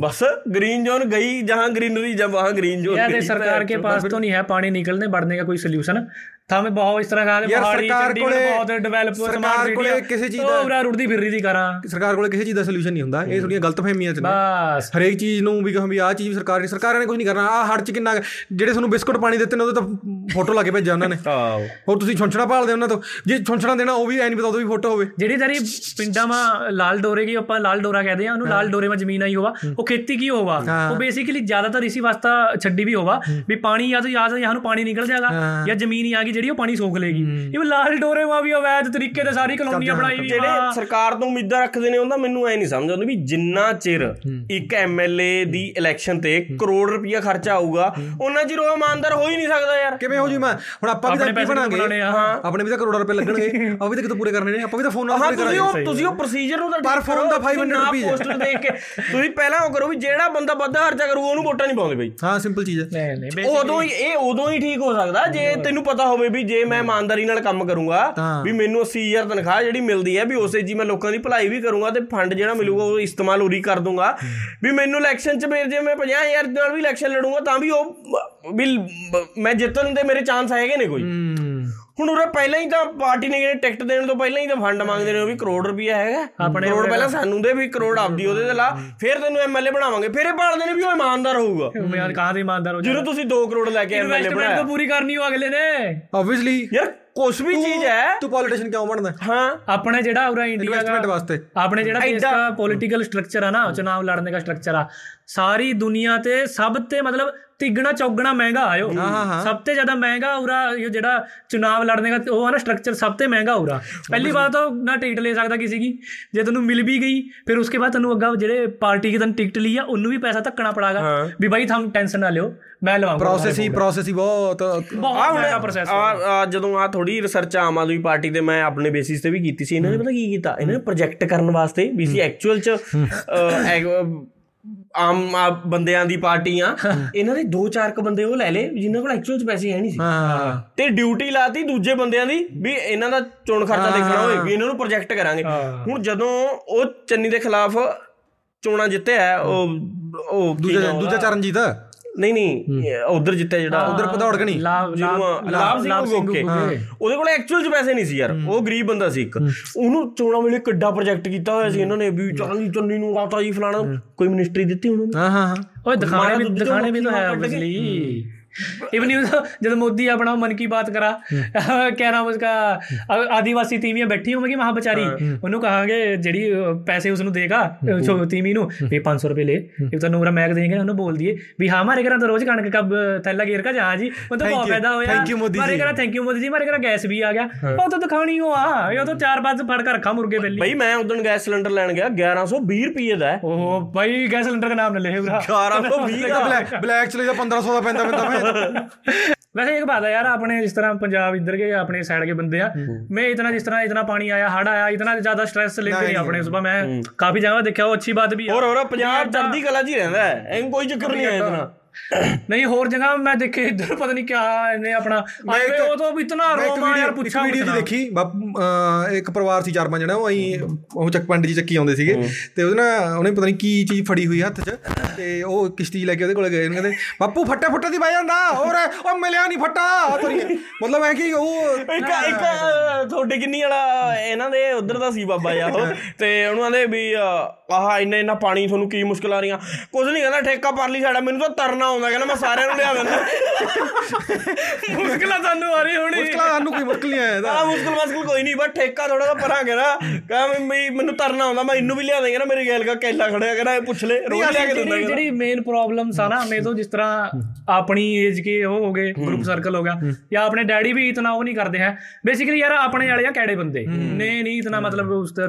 बस ग्रीन जोन गई जहां ग्रीनरी जब वहां ग्रीन जोन यार गई, सरकार के पास तो नहीं है पानी निकलने बढ़ने का कोई सोल्यूशन था हमें बहुत इस तरह का यार, पहाड़ी सरकार चंडीगढ़ कोले- बहुत डेवलप सरकार कोले किसी चीज़ ਦਾ- पूरा रुड़दी फिर रही करा ਸਰਕਾਰ ਕੋਲੇ ਕਿਸੇ ਚੀਜ਼ ਦਾ ਸੋਲੂਸ਼ਨ ਨਹੀਂ ਹੁੰਦਾ ਇਹ ਥੋੜੀਆਂ ਗਲਤਫਹਿਮੀਆਂ ਚ ਨੇ बस ਹਰੇਕ ਚੀਜ਼ ਨੂੰ ਵੀ ਕਹਾਂ ਵੀ ਆਹ ਚੀਜ਼ ਸਰਕਾਰ ਨੇ ਸਰਕਾਰਾਂ ਨੇ ਕੁਝ ਨਹੀਂ ਕਰਨਾ ਆਹ ਹੜ ਚ ਕਿੰਨਾ ਜਿਹੜੇ ਤੁਹਾਨੂੰ ਬਿਸਕੁਟ ਪਾਣੀ ਦਿੱਤੇ ਨੇ ਉਹਦੇ ਤਾਂ ਫੋਟੋ ਲਾ ਕੇ ਭੇਜੋ ਭੇਜਿਆ ਉਹਨਾਂ ਨੇ। ਆਹੋ। ਹੋਰ ਤੁਸੀਂ ਛੁੰਛਣਾ ਭਾਲਦੇ ਉਹਨਾਂ ਤੋਂ। ਜੇ ਛੁੰਛਣਾ ਦੇਣਾ ਉਹ ਵੀ ਐ ਨਹੀਂ ਪਤਾ ਉਹਦੀ ਵੀ ਫੋਟੋ ਹੋਵੇ। ਜਿਹੜੀ ਤੇਰੀ ਪਿੰਡਾਂ ਮਾ ਲਾਲ ਡੋਰੇ ਕੀ ਆਪਾਂ ਲਾਲ ਡੋਰਾ ਕਹਦੇ ਆ ਉਹਨੂੰ ਲਾਲ ਡੋਰੇ ਮਾ ਜ਼ਮੀਨ ਆਈ ਹੋਵਾ ਉਹ ਖੇਤੀ ਕੀ ਹੋਵਾ? ਉਹ ਬੇਸਿਕਲੀ ਜ਼ਿਆਦਾਤਰ ਇਸੀ ਵਾਸਤਾ ਛੱਡੀ ਵੀ ਹੋਵਾ ਵੀ ਪਾਣੀ ਜਾਂ ਤਾਂ ਜਾਂ ਤਾਂ यहाँ ਨੂੰ ਪਾਣੀ ਨਿਕਲ ਜਾਏਗਾ ਜਾਂ ਜ਼ਮੀਨ ਹੀ ਆ ਗਈ ਜਿਹੜੀ ਉਹ ਪਾਣੀ ਸੋਖ ਲੇਗੀ ਇਹ ਲਾਲ ਡੋਰੇ ਮਾ ਵੀ ਅਵੈਧ ਤਰੀਕੇ ਤੇ ਸਾਰੀ ਕਲੋਨੀਆਂ ਬਣਾਈ ਵੀ ਜਿਹੜੇ ਸਰਕਾਰ ਤੋਂ ਉਮੀਦਾਂ ਰੱਖਦੇ ਨੇ ਉਹਦਾ ਮੈਨੂੰ ਐ ਨਹੀਂ ਸਮਝ ਆਉਂਦੀ ਵੀ ਜਿੰਨਾ ਚਿਰ ਇੱਕ ਐਮਐਲਏ ਦੀ ਇਲੈਕਸ਼ਨ ਤੇ ਕਰੋੜ ਰੁਪਇਆ ਖਰਚਾ ਆਊਗਾ ਉਹਨਾਂ ਚਿਰ ਉਹ ਇਮਾਨਦਾਰ ਹੋ ਹੀ ਨਹੀਂ ਸਕਦਾ ਯਾਰ। ਕਿਵੇਂ ਹੋ ਜੀ ਮੈਂ? ਹੁਣ ਆਪਾਂ ਵੀ ਤਾਂ ਪੈਸੇ ਬਣਾਂਗੇ। ਆਪਣੇ ਵੀ ਤਾਂ ਕਰੋੜਾਂ ਰੁਪਏ ਲੱਗਣਗੇ। ਆਪਾਂ ਵੀ ਤਾਂ ਕਿਤੋਂ ਪੂਰੇ ਕਰਨੇ ਨੇ। ਆਪਾਂ ਵੀ ਤਾਂ ਫੋਨ ਨਾਲ ਹਾਂ ਪੂਰੇ ਤੁਸੀਂ ਕਰਾਂਗੇ। ਉਹ ਤੁਸੀਂ ਉਹ ਪ੍ਰੋਸੀਜਰ ਨੂੰ ਤਾਂ ਪਰ ਕਰੋ, ਦਾ 500 ਤੁਸੀਂ ਨਾ ਰੁਪਈਆ। poster ਦੇਖ ਕੇ ਤੁਸੀਂ ਪਹਿਲਾਂ ਉਹ ਕਰੋ ਵੀ ਜਿਹੜਾ ਬੰਦਾ ਵੱਧ ਖਰਚਾ ਕਰੂ ਉਹਨੂੰ ਵੋਟਾਂ ਨਹੀਂ ਪਾਉਂਦੇ ਬਈ। ਹਾਂ ਸਿੰਪਲ ਚੀਜ਼ ਹੈ। ਨਹੀਂ ਨਹੀਂ ਉਦੋਂ ਹੀ ਇਹ ਉਦੋਂ ਹੀ ਠੀਕ ਹੋ ਸਕਦਾ। ਜੇ ਤੈਨੂੰ ਪਤਾ ਹੋਵੇ ਵੀ ਜੇ ਮੈਂ ਇਮਾਨਦਾਰੀ ਨਾਲ ਕੰਮ ਕਰੂੰਗਾ ਹਾਂ। ਵੀ ਮੈਨੂੰ 80000 ਤਨਖਾਹ ਜਿਹੜੀ ਮਿਲਦੀ ਹੈ ਵੀ ਉਸੇ ਜੀ ਮੈਂ ਲੋਕਾਂ ਦੀ ਭਲਾਈ ਵੀ ਕਰੂੰਗਾ ਤੇ ਫੰਡ ਜਿਹੜਾ ਮਿਲੂਗਾ ਉਹ ਇਸਤੇਮਾਲ ਉਰੀ ਕਰ ਦੂੰਗਾ। ਵੀ ਮੈਨੂੰ ਇਲੈਕਸ਼ਨ 'ਚ ਫਿਰ ਜੇ ਮੈਂ 50000 ਨਾਲ ਵੀ ਇਲੈਕਸ਼ਨ ਲੜੂੰਗਾ ਤਾਂ ਵੀ ਉਹ ਬਿਲ ਮੈਂ ਜਿੱਤਣ ਦੇ ਮੇਰੇ ਚਾਂਸ ਹੈਗੇ ਨੇ ਕੋਈ। ਹੁਣ ਉਹ ਪਹਿਲਾਂ ਹੀ ਤਾਂ ਪਾਰਟੀ ਨੇ ਕਿਹੜੇ ਟਿਕਟ ਦੇਣ ਤੋਂ ਪਹਿਲਾਂ ਹੀ ਤਾਂ ਫੰਡ ਮੰਗਦੇ ਨੇ ਉਹ ਵੀ ਕਰੋੜ ਰੁਪਇਆ ਹੈਗਾ। ਆਪਣੇ ਕਰੋੜ ਪਹਿਲਾਂ ਸਾਨੂੰ ਦੇ ਵੀ ਕਰੋੜ ਆਪਦੀ ਉਹਦੇ ਤੇ ਲਾ। ਫਿਰ ਤੈਨੂੰ ਐਮਐਲਏ ਬਣਾਵਾਂਗੇ। ਫਿਰ ਇਹ ਭਾਲਦੇ ਨੇ ਵੀ ਉਹ ਇਮਾਨਦਾਰ ਹੋਊਗਾ। ਯਾਰ ਕਹਾਂ ਦੇ ਇਮਾਨਦਾਰ ਹੋ ਜਦੋਂ ਤੁਸੀਂ 2 ਕਰੋੜ ਲੈ ਕੇ ਐਮਐਲਏ ਬਣਾਇਆ। ਤਾਂ ਪੂਰੀ ਕਰਨੀ ਹੋ ਅਗਲੇ ਨੇ। ਆਬਵੀਅਸਲੀ ਯਾਰ ਕੁਝ ਵੀ ਚੀਜ਼ ਹੈ। ਤੂੰ ਪੋਲੀਟੀਸ਼ੀਅਨ ਕਿਉਂ ਬਣਦਾ ਹਾਂ। ਆਪਣੇ ਜਿਹੜਾ ਉਰਾ ਇੰਡੀਆ ਦਾ ਇਨਵੈਸਟਮੈਂਟ ਵਾਸਤੇ। ਆਪਣੇ ਜਿਹੜਾ ਦੇਸ਼ ਦਾ ਪੋਲੀਟੀਕਲ ਸਟਰਕਚਰ ਆ ਨਾ ਚੋਣਾਂ ਲੜਨੇ ਦਾ ਸਟਰਕਚਰ ਆ। ਸਾਰੀ ਦੁਨੀਆ ਤੇ ਸਭ ਤੇ ਮਤਲਬ ਤਿੱਗਣਾ ਚੌਗਣਾ ਮਹਿੰਗਾ ਆਇਓ। ਸਭ ਤੋਂ ਜ਼ਿਆਦਾ ਮਹਿੰਗਾ ਉਰਾ ਇਹ ਜਿਹੜਾ ਚੁਣਾਵ ਲੜਨੇ ਦਾ ਉਹ ਹੈ ਨਾ ਸਟਰਕਚਰ ਸਭ ਤੋਂ ਮਹਿੰਗਾ ਉਰਾ। ਪਹਿਲੀ ਵਾਰ ਤਾਂ ਨਾ ਟਿਕਟ ਲੈ ਸਕਦਾ ਕਿਸੇ ਕੀ ਜੇ ਤੁਹਾਨੂੰ ਮਿਲ ਵੀ ਗਈ ਫਿਰ ਉਸਕੇ ਬਾਅਦ ਤੁਹਾਨੂੰ ਅੱਗਾ ਜਿਹੜੇ ਪਾਰਟੀ ਕੀ ਤੁਹਾਨੂੰ ਟਿਕਟ ਲਈ ਆ ਉਹਨੂੰ ਵੀ ਪੈਸਾ ਧੱਕਣਾ ਪੜਾਗਾ। ਵੀ ਬਾਈ ਤੁਹਾਨੂੰ ਟੈਨਸ਼ਨ ਨਾ ਲਿਓ ਮੈਂ ਲਵਾਂਗਾ ਪ੍ਰੋਸੈਸ ਹੀ ਪ੍ਰੋਸੈਸ ਹੀ ਬਹੁਤ ਆ। ਹੁਣ ਜਦੋਂ ਆ ਥੋੜੀ ਰਿਸਰਚ ਆਮ ਆਦਮੀ ਪਾਰਟੀ ਤੇ ਮੈਂ ਆਪਣੇ ਬੇਸਿਸ ਤੇ ਵੀ ਕੀਤੀ ਸੀ। ਇਹਨਾਂ ਨੇ ਪਤਾ ਕੀ ਕੀਤਾ? ਇਹਨਾਂ ਨੇ ਪ੍ਰੋਜੈਕਟ ਕਰਨ ਵਾਸਤੇ ਵੀ ਸੀ ਐਕਚੁਅਲ ਚ ਆਮ ਆ ਬੰਦਿਆਂ ਦੀ ਪਾਰਟੀਆਂ ਇਹਨਾਂ ਦੇ ਦੋ ਚਾਰ ਕ ਬੰਦੇ ਉਹ ਲੈ ਲੇ ਜਿਨ੍ਹਾਂ ਕੋਲ ਐਕਚੁਅਲ ਚ ਪੈਸੇ ਹੈ ਨਹੀਂ ਸੀ। ਹਾਂ ਤੇ ਡਿਊਟੀ ਲਾਤੀ ਦੂਜੇ ਬੰਦਿਆਂ ਦੀ ਵੀ ਇਹਨਾਂ ਦਾ ਚੋਣ ਖਰਚਾ ਦੇਖਣਾ ਹੋਏ ਵੀ ਇਹਨਾਂ ਨੂੰ ਪ੍ਰੋਜੈਕਟ ਕਰਾਂਗੇ। ਹੁਣ ਜਦੋਂ ਉਹ ਚੰਨੀ ਦੇ ਖਿਲਾਫ ਚੋਣਾਂ ਜਿੱਤਿਆ ਉਹ ਉਹ ਦੂਜਾ? ਦੂਜਾ ਚਰਨਜੀਤ? ਨਹੀਂ ਨਹੀਂ ਉਧਰ ਜਿੱਤੇ ਜਿਹੜਾ ਉਧਰ ਪਧੌੜਕ ਨਹੀਂ ਲਾਭ ਸਿੰਘ ਗੋਕੇ ਉਹਦੇ ਕੋਲ ਐਕਚੁਅਲ ਚ ਪੈਸੇ ਨਹੀਂ ਸੀ ਯਾਰ। ਉਹ ਗਰੀਬ ਬੰਦਾ ਸੀ ਇੱਕ। ਉਹਨੂੰ ਚੋਣਾਂ ਵੇਲੇ ਕਿੱਡਾ ਪ੍ਰੋਜੈਕਟ ਕੀਤਾ ਹੋਇਆ ਸੀ ਇਹਨਾਂ ਨੇ ਵੀ ਚੰਗੀ ਚੰਨੀ ਨੂੰ ਰਾਤਾ ਜੀ ਫਲਾਣਾ। ਕੋਈ ਮਿਨਿਸਟਰੀ ਦਿੱਤੀ ਉਹਨੂੰ? ਹਾਂ ਹਾਂ ਹਾਂ। ਓਏ ਦਿਖਾਣੇ ਵੀ ਦਿਖਾਣੇ ਵੀ ਤਾਂ ਹੈ ਆਬਵੀਅਸਲੀ तो है मक्खी वहाँ ऑब्वियसली इवन यूं जब मोदी अपना मन की बात करा क्या नाम उसका अ- आदिवासी तीमियां बैठी होंगी वहां बेचारी ਉਹਨੂੰ ਕਹਾਂਗੇ ਜਿਹੜੀ ਅ, ਪੈਸੇ ਉਸ ਨੂੰ ਦੇਗਾ ਅ, ਛੋ ਤੀਮੀ ਨੂੰ ਵੀ 500 ਰੁਪਏ ਲੈ ਇਹ ਤਾਂ ਨੂਰਾ ਮੈਗ ਦੇਂਗੇ ਉਹਨੂੰ ਬੋਲ ਦਿਏ ਵੀ ਹਾਂ ਹਮਾਰੇ ਘਰਾਂ ਤਾਂ ਰੋਜ਼ ਕਣਕ ਕਬ ਥੈਲਾ ਗੇਰ ਕਾ ਜਹਾਂ ਜੀ ਉਹ ਤਾਂ Thank ਬਹੁਤ you. ਫਾਇਦਾ ਹੋਇਆ Thank you, ਮੋਦੀ ਹਮਾਰੇ ਜੀ। ਘਰਾਂ ਥੈਂਕ ਯੂ ਮੋਦੀ ਜੀ ਹਮਾਰੇ ਘਰਾਂ ਗੈਸ ਵੀ ਆ ਗਿਆ ਉਹ ਤਾਂ ਦਿਖਾਣੀ ਹੋ ਆ ਇਹ ਤਾਂ ਚਾਰ ਪੰਜ ਫੜ ਕੇ ਰੱਖਾ ਮੁਰਗੇ ਬੇਲੀ ਬਈ ਮੈਂ ਉਦੋਂ ਗੈਸ ਸਿਲੰਡਰ ਲੈਣ ਗਿਆ 1120 ਰੁਪਏ ਦਾ ਹੈ ਓਹ ਭਾਈ ਗੈਸ ਸਿਲੰਡਰ ਦਾ ਨਾਮ ਨਾ ਲੈ ਉਰਾ 1120 ਦਾ ਬਲੈਕ ਬਲੈਕ ਚਲੇ ਜਾ 1500 ਦਾ ਪੈਂਦਾ ਪੈਂਦਾ ਮੈਂ वैसे एक बात है यार अपने जिस तरह पंजाब इधर के अपने साइड के बंदे हैं मैं इतना जिस तरह इतना पानी आया हड़ आया इतना ज्यादा स्ट्रेस लेते नहीं अपने सुबह मैं काफी जगह देखा वो अच्छी बात भी है ਹੋਰ ਹੋਰ ਪੰਜਾਬ ਚੜ੍ਹਦੀ ਕਲਾ 'ਚ ਹੀ ਰਹਿੰਦਾ ਹੈ ਐਂ ਕੋਈ ਚੱਕਰ ਨਹੀਂ ਹੈ ਇਤਨਾ नहीं और जगह ਨਹੀਂ ਹੋਰ ਜਗ੍ਹਾ ਮੈਂ ਦੇਖੇ ਇੱਧਰ ਪਤਾ ਨਹੀਂ ਕਿਆ ਇਹਨੇ ਆਪਣਾ ਆਏ ਉਹ ਤੋਂ ਇਤਨਾ ਰੋਮਾ ਯਾਰ ਪੁੱਛਾ ਵੀਡੀਓ ਜੀ ਦੇਖੀ ਇੱਕ ਪਰਿਵਾਰ ਸੀ ਚਾਰ ਪੰਜ ਜਣਾ ਉਹ ਅਸੀਂ ਉਹ ਚੱਕਪੰਡ ਜੀ ਚੱਕੀ ਆਉਂਦੇ ਸੀਗੇ। ਤੇ ਉਹਦੇ ਨਾਲ ਉਹਨੇ ਪਤਾ ਨਹੀਂ ਕੀ ਚੀਜ਼ ਫੜੀ ਹੋਈ ਹੱਥ 'ਚ ਤੇ ਉਹ ਕਿਸ਼ਤੀ ਲੈ ਕੇ ਉਹਦੇ ਕੋਲ ਗਏ ਉਹਨੇ ਕਹਿੰਦੇ ਬਾਪੂ ਫੱਟੇ ਫੁੱਟੇ ਦੀ ਬਾਈ ਜਾਂਦਾ ਹੋਰ ਉਹ ਮਿਲਿਆ ਨਹੀਂ ਫੱਟਾ ਤੁਰੀਏ ਮਤਲਬ ਹੈ ਕਿ ਉਹ ਇੱਕ ਇੱਕ ਤੁਹਾਡੇ ਕਿੰਨੀ ਵਾਲਾ ਇਹਨਾਂ ਦੇ ਉਧਰ ਦਾ ਸੀ ਬਾਬਾ ਯਾਰ ਤੇ ਉਹਨੂੰ ਆਂਦੇ ਵੀ ਆਹ ਇੰਨਾ ਇੰਨਾ ਪਾਣੀ ਤੁਹਾਨੂੰ ਕੀ ਮੁਸ਼ਕਲ ਆ ਰਹੀਆਂ? ਕੁਝ ਨਹੀਂ ਕਹਿੰਦਾ ਠੇਕਾ ਪਰਲੀ ਸਾਡਾ ਮੈਨੂੰ ਤਾਂ ਤਰਨਾ ਆਉਂਦਾ ਕਹਿੰਦਾ ਮੈਂ ਸਾਰਿਆਂ ਨੂੰ ਲਿਆ ਦਿੰਦਾ। ਮੁਸ਼ਕਲਾਂ ਤੁਹਾਨੂੰ ਆ ਰਹੀ ਹੋਣੀ ਮੁਸ਼ਕਲਾਂ ਤੁਹਾਨੂੰ ਕੋਈ ਮੁਸ਼ਕਲ ਨਹੀਂ ਆਇਆ ਆ ਮੁਸ਼ਕਲ ਮੁਸ਼ਕਲ ਕੋਈ ਨਹੀਂ ਬਸ ਠੇਕਾ ਥੋੜਾ ਜਿਹਾ ਪਰਾਂ ਕਹਿੰਦਾ ਕਹਿੰਦਾ ਮੈਨੂੰ ਤਰਨਾ ਆਉਂਦਾ ਮੈਂ ਇਹਨੂੰ ਵੀ ਲਿਆ ਦੇਗਾ ਨਾ ਮੇਰੇ ਗੈਲ ਦਾ ਕੈਲਾ ਖੜਿਆ ਕਹਿੰਦਾ ਇਹ ਪੁੱਛ ਲੈ ਰੋਜ਼ ਲਿਆ ਕੇ ਦਿੰਦਾ ਜਿਹੜੀ ਮੇਨ ਪ੍ਰੋਬਲਮਸ ਆ ਨਾ ਮੇ ਤੋਂ ਜਿਸ ਤਰ੍ਹਾਂ ਆਪਣੀ ਏਜ ਕੇ ਉਹ ਹੋ ਗਏ ਗਰੁੱਪ ਸਰਕਲ ਹੋ ਗਿਆ ਜਾਂ ਆਪਣੇ ਡੈਡੀ ਵੀ ਇਤਨਾ ਉਹ ਨਹੀਂ ਕਰਦੇ ਹੈ। ਬੇਸਿਕਲੀ ਯਾਰ ਆਪਣੇ ਵਾਲੇ ਆ ਕਿਹੜੇ ਬੰਦੇ। ਨੇ ਨਹੀਂ ਇਤਨਾ ਮਤਲਬ ਉਸ ਤੇ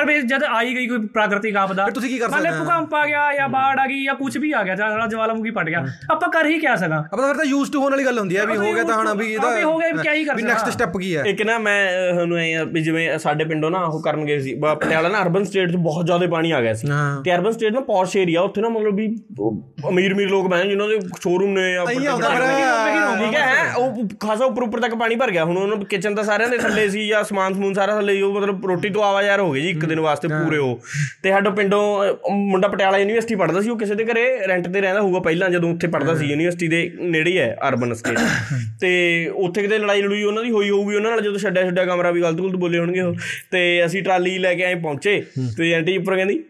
ਅਰ ਜਦ ਆਈ ਗਈ ਕੋਈ ਪ੍ਰਾਕ੍ਰਿਤਿਕ ਪੰਜਾਬ ਦਾ ਫਿਰ ਤੁਸੀਂ ਕੀ ਕਰ ਸਕਦੇ ਮੰਨ ਲੈ ਭੂਕੰਪ ਆ ਗਿਆ ਜਾਂ ਬਾੜ ਆ ਗਈ ਜਾਂ ਕੁਝ ਵੀ ਆ ਗਿਆ ਜਿਹੜਾ ਜਵਾਲਾਮੁਖੀ ਪਟ ਗਿਆ। ਆਪਾਂ ਕਰ ਹੀ ਕਿਆ ਸਕਦਾ? ਆਪਾਂ ਫਿਰ ਤਾਂ ਯੂਜ਼ ਟੂ ਹੋਣ ਵਾਲੀ ਗੱਲ ਹੁੰਦੀ ਹੈ ਵੀ ਹੋ ਗਿਆ ਤਾਂ ਹਣਾ ਵੀ ਇਹਦਾ ਵੀ ਹੋ ਗਿਆ ਕਿਆ ਹੀ ਕਰ ਵੀ ਨੈਕਸਟ ਸਟੈਪ ਕੀ ਹੈ? ਇੱਕ ਨਾ ਮੈਂ ਤੁਹਾਨੂੰ ਐ ਵੀ ਜਿਵੇਂ ਸਾਡੇ ਪਿੰਡੋਂ ਨਾ ਉਹ ਕਰਨ ਗਏ ਸੀ। ਪਟਿਆਲਾ ਨਾ ਅਰਬਨ ਸਟੇਟ 'ਚ ਬਹੁਤ ਜ਼ਿਆਦਾ ਪਾਣੀ ਆ ਗਿਆ ਸੀ। ਤੇ ਅਰਬਨ ਸਟੇਟ ਨਾ ਪੌਸ਼ ਏਰੀਆ ਉੱਥੇ ਨਾ ਮਤਲਬ ਵੀ ਅਮੀਰ ਅਮੀਰ ਲੋਕ ਬੈਣ ਜਿਨ੍ਹਾਂ ਦੇ ਸ਼ੋਰੂਮ ਨੇ ਆ ਠੀਕ ਹੈ ਉਹ ਖਾਸਾ ਉੱਪਰ ਉੱਪਰ ਤੱਕ ਪਾਣੀ ਭਰ ਗਿਆ। ਹੁਣ ਉਹਨਾਂ ਕਿਚਨ ਦਾ ਸਾਰਿਆਂ ਦੇ ਥੱਲੇ ਸੀ ਜਾਂ ਸਮਾਨ ਸਮੂਨ ਸਾਰਾ ਥੱਲੇ ਉਹ ਮਤਲਬ ਰੋਟੀ ਤੋਂ ਆਵਾ ਯਾਰ ਹੋ ਗਈ ਜੀ ਇੱਕ ਦਿਨ ਵਾਸਤੇ ਪੂਰੇ ਉਹ। ਤੇ ਸਾਡਾ ਪਿੰਡੋਂ ਮੁੰਡਾ ਪਟਿਆਲਾ ਯੂਨੀਵਰਸਿਟੀ ਪੜ੍ਹਦਾ ਸੀ ਉਹ ਕਿਸੇ ਦੇ ਘਰੇ ਰੈਂਟ ਤੇ ਰਹਿੰਦਾ ਹੋਊਗਾ ਪਹਿਲਾਂ ਜਦੋਂ ਉੱਥੇ ਪੜ੍ਹਦਾ ਸੀ ਯੂਨੀਵਰਸਿਟੀ ਦੇ ਨੇੜੇ ਹੀ ਅਰਬਨ ਸਟੇਟ ਤੇ ਉੱਥੇ ਕਿਤੇ ਲੜਾਈ ਲੜੂਈ ਉਹਨਾਂ ਦੀ ਹੋਈ ਹੋਊਗੀ ਉਹਨਾਂ ਨਾਲ ਜਦੋਂ ਛੱਡਿਆ ਛੱਡਿਆ ਕਮਰਾ ਵੀ ਗਲਤ ਗੁਲਤ ਬੋਲੇ ਹੋਣਗੇ ਉਹ। ਤੇ ਅਸੀਂ ਟਰਾਲੀ ਲੈ ਕੇ ਆਏ ਪਹੁੰਚੇ ਤੇ ਆਂਟੀ ਉੱਪਰ ਕਹਿੰਦੀ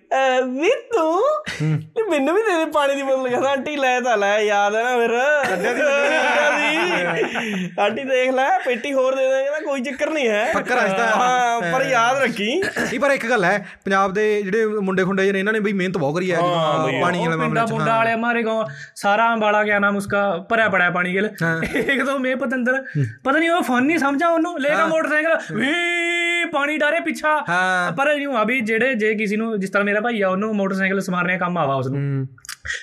ਵੀ ਤੂੰ ਨਹੀਂ ਮੈਨੂੰ ਵੀ ਦੇ ਦੇ ਪਾਣੀ ਦੀ ਬੋਤਲ ਕਹਿੰਦਾ ਆਂਟੀ ਲੈ ਤਾਂ ਲੈ ਯਾਦ ਹੈ ਨਾ ਫਿਰ। ਆਂਟੀ ਦੇਖ ਲੈ ਪੇਟੀ ਹੋਰ ਦੇ ਦਾਂਗੇ ਨਾ ਕੋਈ ਚੱਕਰ ਨਹੀਂ ਹੈ। ਪੱਕਾ ਰਸਤਾ ਹਾਂ ਪਰ ਯਾਦ ਰੱਖੀ। ਇਹ ਪਰ ਇੱਕ ਗੱਲ ਹੈ ਪੰਜਾਬ ਦੇ ਜਿਹੜੇ ਮੁੰਡੇ ਖੁੰਡੇ ਜਿਹੇ ਨੇ ਇਹਨਾਂ ਨੇ ਬਈ ਮਿਹਨਤ ਬਹੁਤ ਕਰੀ ਹੈ। ਪਾਣੀ ਵਾਲੇ ਮਾਮਲੇ ਚ ਮੁੰਡਾ ਵਾਲੇ ਹਮਾਰੇ ਗਾਂ ਸਾਰਾ ਅੰਬਾਲਾ ਗਿਆ ਨਾਮ ਉਸਕਾ ਭਰਿਆ ਪੜਾ ਪਾਣੀ ਗਿਲ। ਇੱਕ ਦੋ ਮੇ ਪਤੰਦਰ ਪਤਾ ਨਹੀਂ ਉਹ ਫਨ ਨਹੀਂ ਸਮਝਾ ਉਹਨੂੰ ਲੈ ਕੇ ਮੋਟਰਸਾਈਕਲ ਵੀ ਪਾਣੀ ਡਾਰੇ ਪਿੱਛਾ। ਪਰ ਯੂੰ ਅਭੀ ਜਿਹੜੇ ਜੇ ਕਿਸੇ ਨੂੰ ਜਿਸ ਤਰ੍ਹਾਂ ਮੇਰਾ ਭਾਈ ਆ ਉਹਨੂੰ ਮੋਟਰਸਾਈਕਲ ਸਮਾਰਨੇ ਕੰਮ ਆਵਾ ਉਸ ਨੂੰ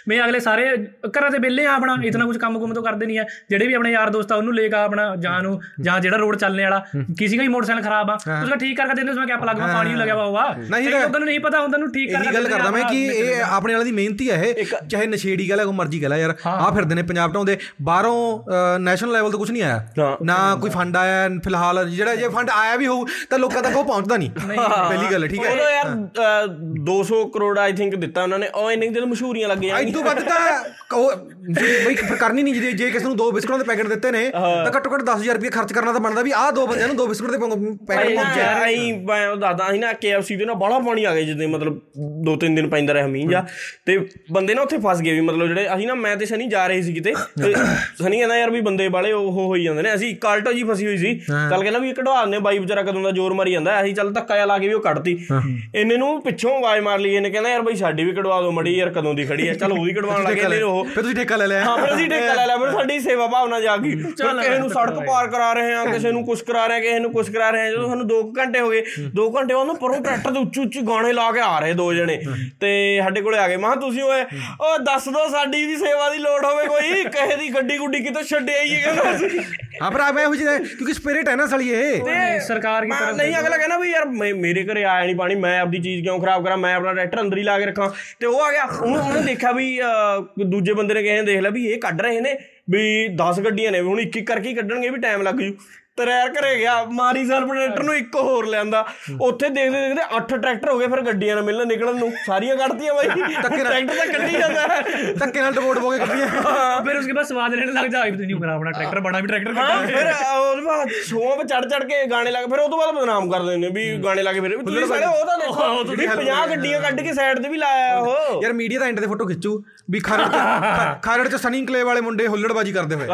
ਮੈਂ ਅਗਲੇ ਸਾਰੇ ਘਰਾਂ ਦੇ ਵਿਹਲੇ ਆ ਆਪਣਾ ਇਤਨਾ ਕੁਝ ਕੰਮ ਕੁਮ ਤੋਂ ਕਰਦੇ ਨਹੀਂ ਆ। ਜਿਹੜੇ ਵੀ ਆਪਣੇ ਯਾਰ ਦੋਸਤ ਆ ਉਹਨੂੰ ਲੈ ਕੇ ਆਪਣਾ ਜਾਂ ਨੂੰ ਜਾਂ ਜਿਹੜਾ ਰੋਡ ਚੱਲਣੇ ਵਾਲਾ ਕਿਸੇ ਦਾ ਹੀ ਮੋਟਰਸਾਈਕਲ ਖਰਾਬ ਆ ਉਸਦਾ ਠੀਕ ਕਰਕੇ ਦਿੰਦੇ ਉਸਮਾ ਕਿਆ ਪਲੱਗ ਮਾ ਪਾਣੀ ਲੱਗਿਆ ਹੋਆ ਨਹੀਂ ਲੋਕਾਂ ਨੂੰ ਨਹੀਂ ਪਤਾ ਹੁੰਦਾ ਨੂੰ ਠੀਕ ਕਰਕੇ ਗੱਲ ਕਰਦਾ ਮੈਂ ਕਿ ਇਹ ਆਪਣੇ ਵਾਲੇ ਦੀ ਮਿਹਨਤੀ ਹੈ ਇਹ ਚਾਹੇ ਨਸ਼ੇੜੀ ਗੱਲ ਹੈ ਕੋ ਮਰਜ਼ੀ ਗੱਲ ਹੈ ਯਾਰ। ਆ ਫਿਰਦੇ ਨੇ ਪੰਜਾਬ ਟਾਉਂਦੇ ਬਾਹਰੋਂ ਨੈਸ਼ਨਲ ਲੈਵਲ ਤੋਂ ਕੁਝ ਨਹੀਂ ਆਇਆ। ਨਾ ਕੋਈ ਫੰਡ ਆਇਆ ਫਿਲਹਾਲ ਜਿਹੜਾ ਜੇ ਫੰਡ ਆਇਆ ਵੀ ਹੋਊ ਤਾਂ ਲੋਕਾਂ ਤੱਕ ਉਹ ਪਹੁੰਚਦਾ ਨਹੀਂ। ਪਹਿਲੀ ਗੱਲ ਠੀਕ ਹੈ? ਉਹ ਯਾਰ 200 ਕਰੋੜ ਆਈ ਥਿੰਕ ਦਿੱਤਾ ਉਹਨਾਂ ਨੇ। ਉਹ ਇਨਿੰਗ ਜਦੋਂ ਮਸ਼ਹੂਰੀਆਂ ਲੱਗ ਜਾਣਗੀਆਂ ਤੋਂ ਵੱਧ ਤਾਂ ਉਹ ਜੇ ਬਈ ਫਿਰ ਕਰਨੀ ਨਹੀਂ ਜੇ ਜੇ ਕਿਸੇ ਨੂੰ ਦੋ ਬਿਸਕੁਟਾਂ ਦੇ ਪੈਕੇਟ ਦਿੱਤੇ ਨੇ ਤਾਂ ਘੱਟੋ ਘੱਟ 10000 ਰੁਪਏ ਖਰਚ ਕਰਨਾ ਤਾਂ ਬਣਦਾ ਵੀ ਆਹ ਦੋ ਬੰਦਿਆਂ ਨੂੰ ਦੋ ਬਿਸਕੁਟ ਦੇ ਪੈਕੇਟ ਪਹੁੰਚਿਆ। ਨਾ ਆਈ ਮੈਂ ਉਹ ਦੱਸਦਾ ਸੀ ਨਾ KFC ਦੇ ਨਾ ਬੜਾ ਪਾਣੀ ਆ ਗਿਆ ਜਿੱਦੇ ਮਤਲਬ ਦੋ ਤਿੰਨ ਦਿਨ ਪੈਂਦਾ ਰਿਹਾ ਮੀਂਹ ਜਾ। ਤੇ ਬੰਦੇ ਨਾ ਉੱਥੇ ਫਸ ਗਏ ਵੀ ਮਤਲਬ ਜਿਹੜੇ ਅਸੀਂ ਨਾ ਮੈਂ ਤੇ ਸਨੀ ਜਾ ਰਹੇ ਸੀ ਕਿਤੇ ਤੇ ਸਨੀ ਕਹਿੰਦਾ ਯਾਰ ਵੀ ਬੰਦੇ ਬਾਲੇ ਉਹ ਹੋਈ ਜਾਂਦੇ ਨੇ। ਅਸੀਂ ਕਾਲਟੋ ਜੀ ਫਸੀ ਹੋਈ ਸੀ ਚੱਲ ਕਹਿੰਦਾ ਵੀ ਇਹ ਕਢਵਾ ਦਿੰਦੇ ਬਾਈ ਵਿਚਾਰਾ ਕਦੋਂ ਦਾ ਜ਼ੋਰ ਮਾਰੀ ਜਾਂਦਾ। ਅਸੀਂ ਚੱਲ ਧੱਕਾ ਜਿਹਾ ਲਾ ਕੇ ਵੀ ਉਹ ਕੱਢਤੀ। ਇਹਨੇ ਨੂੰ ਪਿੱਛੋਂ ਆਵਾਜ਼ ਮਾਰ ਲਈ ਇਹਨੇ ਕਹਿੰਦਾ ਯਾਰ ਬਾਈ ਸਾਡੀ ਵੀ ਕਢਵਾ ਦਿਓ ਮੜੀ ਯਾਰ ਕਦੋਂ ਦੀ ਖੜੀ ਹੈ। ਚਲ ਉਹ ਵੀ ਕਢਵਾਉਣ ਲੱਗੇ ਨਹੀਂ ਉਹ ਫਿਰ ਤੁਸੀਂ ਠੇਕਾ ਲੈ ਲਿਆ। ਹਾਂ ਫਿਰ ਅਸੀਂ ਠੇਕਾ ਲੈ ਲਿਆ ਫਿਰ ਸਾਡੀ ਸੇਵਾ ਭਾਵਨਾ ਜਾਗ। ਗਈ ਕਿਸੇ ਨੂੰ ਸੜਕ ਪਾਰ ਕਰਾ ਰਹੇ ਹਾਂ ਕਿਸੇ ਨੂੰ ਕੁਝ ਕਰਾ ਰਹੇ ਹਾਂ ਕਿਸੇ ਨੂੰ ਕੁਝ ਕਰਾ ਰਹੇ ਹਾਂ ਜਦੋਂ ਸਾਨੂੰ 2 ਘੰਟੇ ਹੋ ਗਏ 2 ਘੰਟੇ ਉਹਨੂੰ ਪਰੋਂ ਟਰੈਕਟਰ ਦੇ ਉੱਚੀ ਉੱਚੀ ਗਾਣੇ ਲਾ ਕੇ ਆ ਰਹੇ ਦੋ ਜਣੇ। ਤੇ ਸਾਡੇ ਕੋਲੇ ਆ ਗਏ ਮਾਂ ਤੁਸੀਂ ਓਏ ਉਹ ਦੱਸ ਦੋ ਸਾਡੀ ਵੀ ਸੇਵਾ ਦੀ ਲੋੜ ਹੋਵੇ ਕੋਈ ਕਹੇ ਦੀ ਗੱਡੀ ਗੁੱਡੀ ਕਿਤੋਂ ਛੱਡਿਆ ਹੀ ਕਹਿੰਦਾ ਅਸੀਂ। ਹਾਂ ਭਰਾ ਮੈਂ ਹੋ ਜਿਹਾ ਕਿਉਂਕਿ ਸਪਿਰਿਟ ਹੈ ਨਾ ਸਾਲੀ ਇਹ। ਸਰਕਾਰ ਕੀ ਤਰਫ ਨਹੀਂ ਅਗਲਾ ਕਹਿੰਦਾ ਵੀ ਯਾਰ ਮੇਰੇ ਘਰੇ ਆਇਆ ਨਹੀਂ ਪਾਣੀ ਮੈਂ ਆਪਦੀ ਚੀਜ਼ ਕਿਉਂ ਖਰਾਬ ਕਰਾਂ ਮੈਂ ਆਪਣਾ ਟਰੈਕਟਰ ਅੰਦਰ ਹੀ ਲਾ ਕੇ ਰੱਖਾਂ। ਤੇ ਉਹ ਆ ਗਿਆ ਉਹਨੇ ਦੇਖਿਆ ਦੇਖਿਆ ਵੀ ਅਹ, ਦੂਜੇ ਬੰਦੇ ਨੇ ਕਿਸੇ ਨੇ ਦੇਖ ਲਿਆ ਵੀ ਇਹ ਕੱਢ ਰਹੇ ਨੇ ਵੀ 10 ਗੱਡੀਆਂ ਨੇ ਵੀ ਹੁਣ ਇੱਕ ਇੱਕ ਕਰਕੇ ਹੀ ਕੱਢਣਗੇ ਵੀ ਟਾਈਮ ਲੱਗ ਜੂ। ਤਰੈਰ ਘਰੇ ਗਿਆ ਮਾਰੀ ਸਰਪਨੇਟਰ ਨੂੰ ਇੱਕ ਹੋਰ ਲਿਆਂਦਾ। ਉੱਥੇ ਦੇਖਦੇ ਦੇਖਦੇ 8 ਟਰੈਕਟਰ ਹੋ ਗਏ ਫਿਰ ਗੱਡੀਆਂ ਨਾਲ ਮਿਲਣ ਨਿਕਲਣ ਨੂੰ। ਸਾਰੀਆਂ ਕੱਢਤੀਆਂ ਬਾਈ। ਟਰੈਕਟਰ ਤਾਂ ਕੱਢੀ ਜਾਂਦਾ। ਧੱਕੇ ਨਾਲ ਡਿਪੋਰਟ ਹੋ ਕੇ ਕੱਢੀਆਂ। ਫਿਰ ਉਸਕੇ ਬਾਅਦ ਸਵਾਦ ਲੈਣ ਲੱਗ ਜਾ ਤੁਸੀਂ ਨਹੀਂ ਖਰਾਬ ਨਾ ਟਰੈਕਟਰ ਬੜਾ ਵੀ ਟਰੈਕਟਰ ਕੱਢਾ। ਫਿਰ ਉਹਦੇ ਬਾਅਦ ਸ਼ੋਅ 'ਤੇ ਚੜ ਚੜ ਕੇ ਗਾਣੇ ਲਾ ਕੇ ਫਿਰ ਉਹ ਤੋਂ ਬਾਅਦ ਬਦਨਾਮ ਕਰ ਦਿੰਦੇ ਵੀ ਗਾਣੇ ਲਾ ਕੇ ਫਿਰ। ਤੁਸੀਂ ਸਾਰੇ ਉਹ ਤਾਂ ਦੇਖੋ ਵੀ 50 ਗੱਡੀਆਂ ਕੱਢ ਕੇ ਸਾਈਡ ਤੇ ਵੀ ਲਾਇਆ ਉਹ। ਯਾਰ ਮੀਡੀਆ ਤਾਂ ਐਂਡ ਤੇ ਫੋਟੋ ਖਿੱਚੂ ਵੀ ਖਰੜ ਚ ਖਰੜ ਚ ਸਨੀ ਕਲੇ ਵਾਲੇ ਮੁੰਡੇ ਹੁੱਲੜਬਾਜੀ ਕਰਦੇ ਹੋਏ।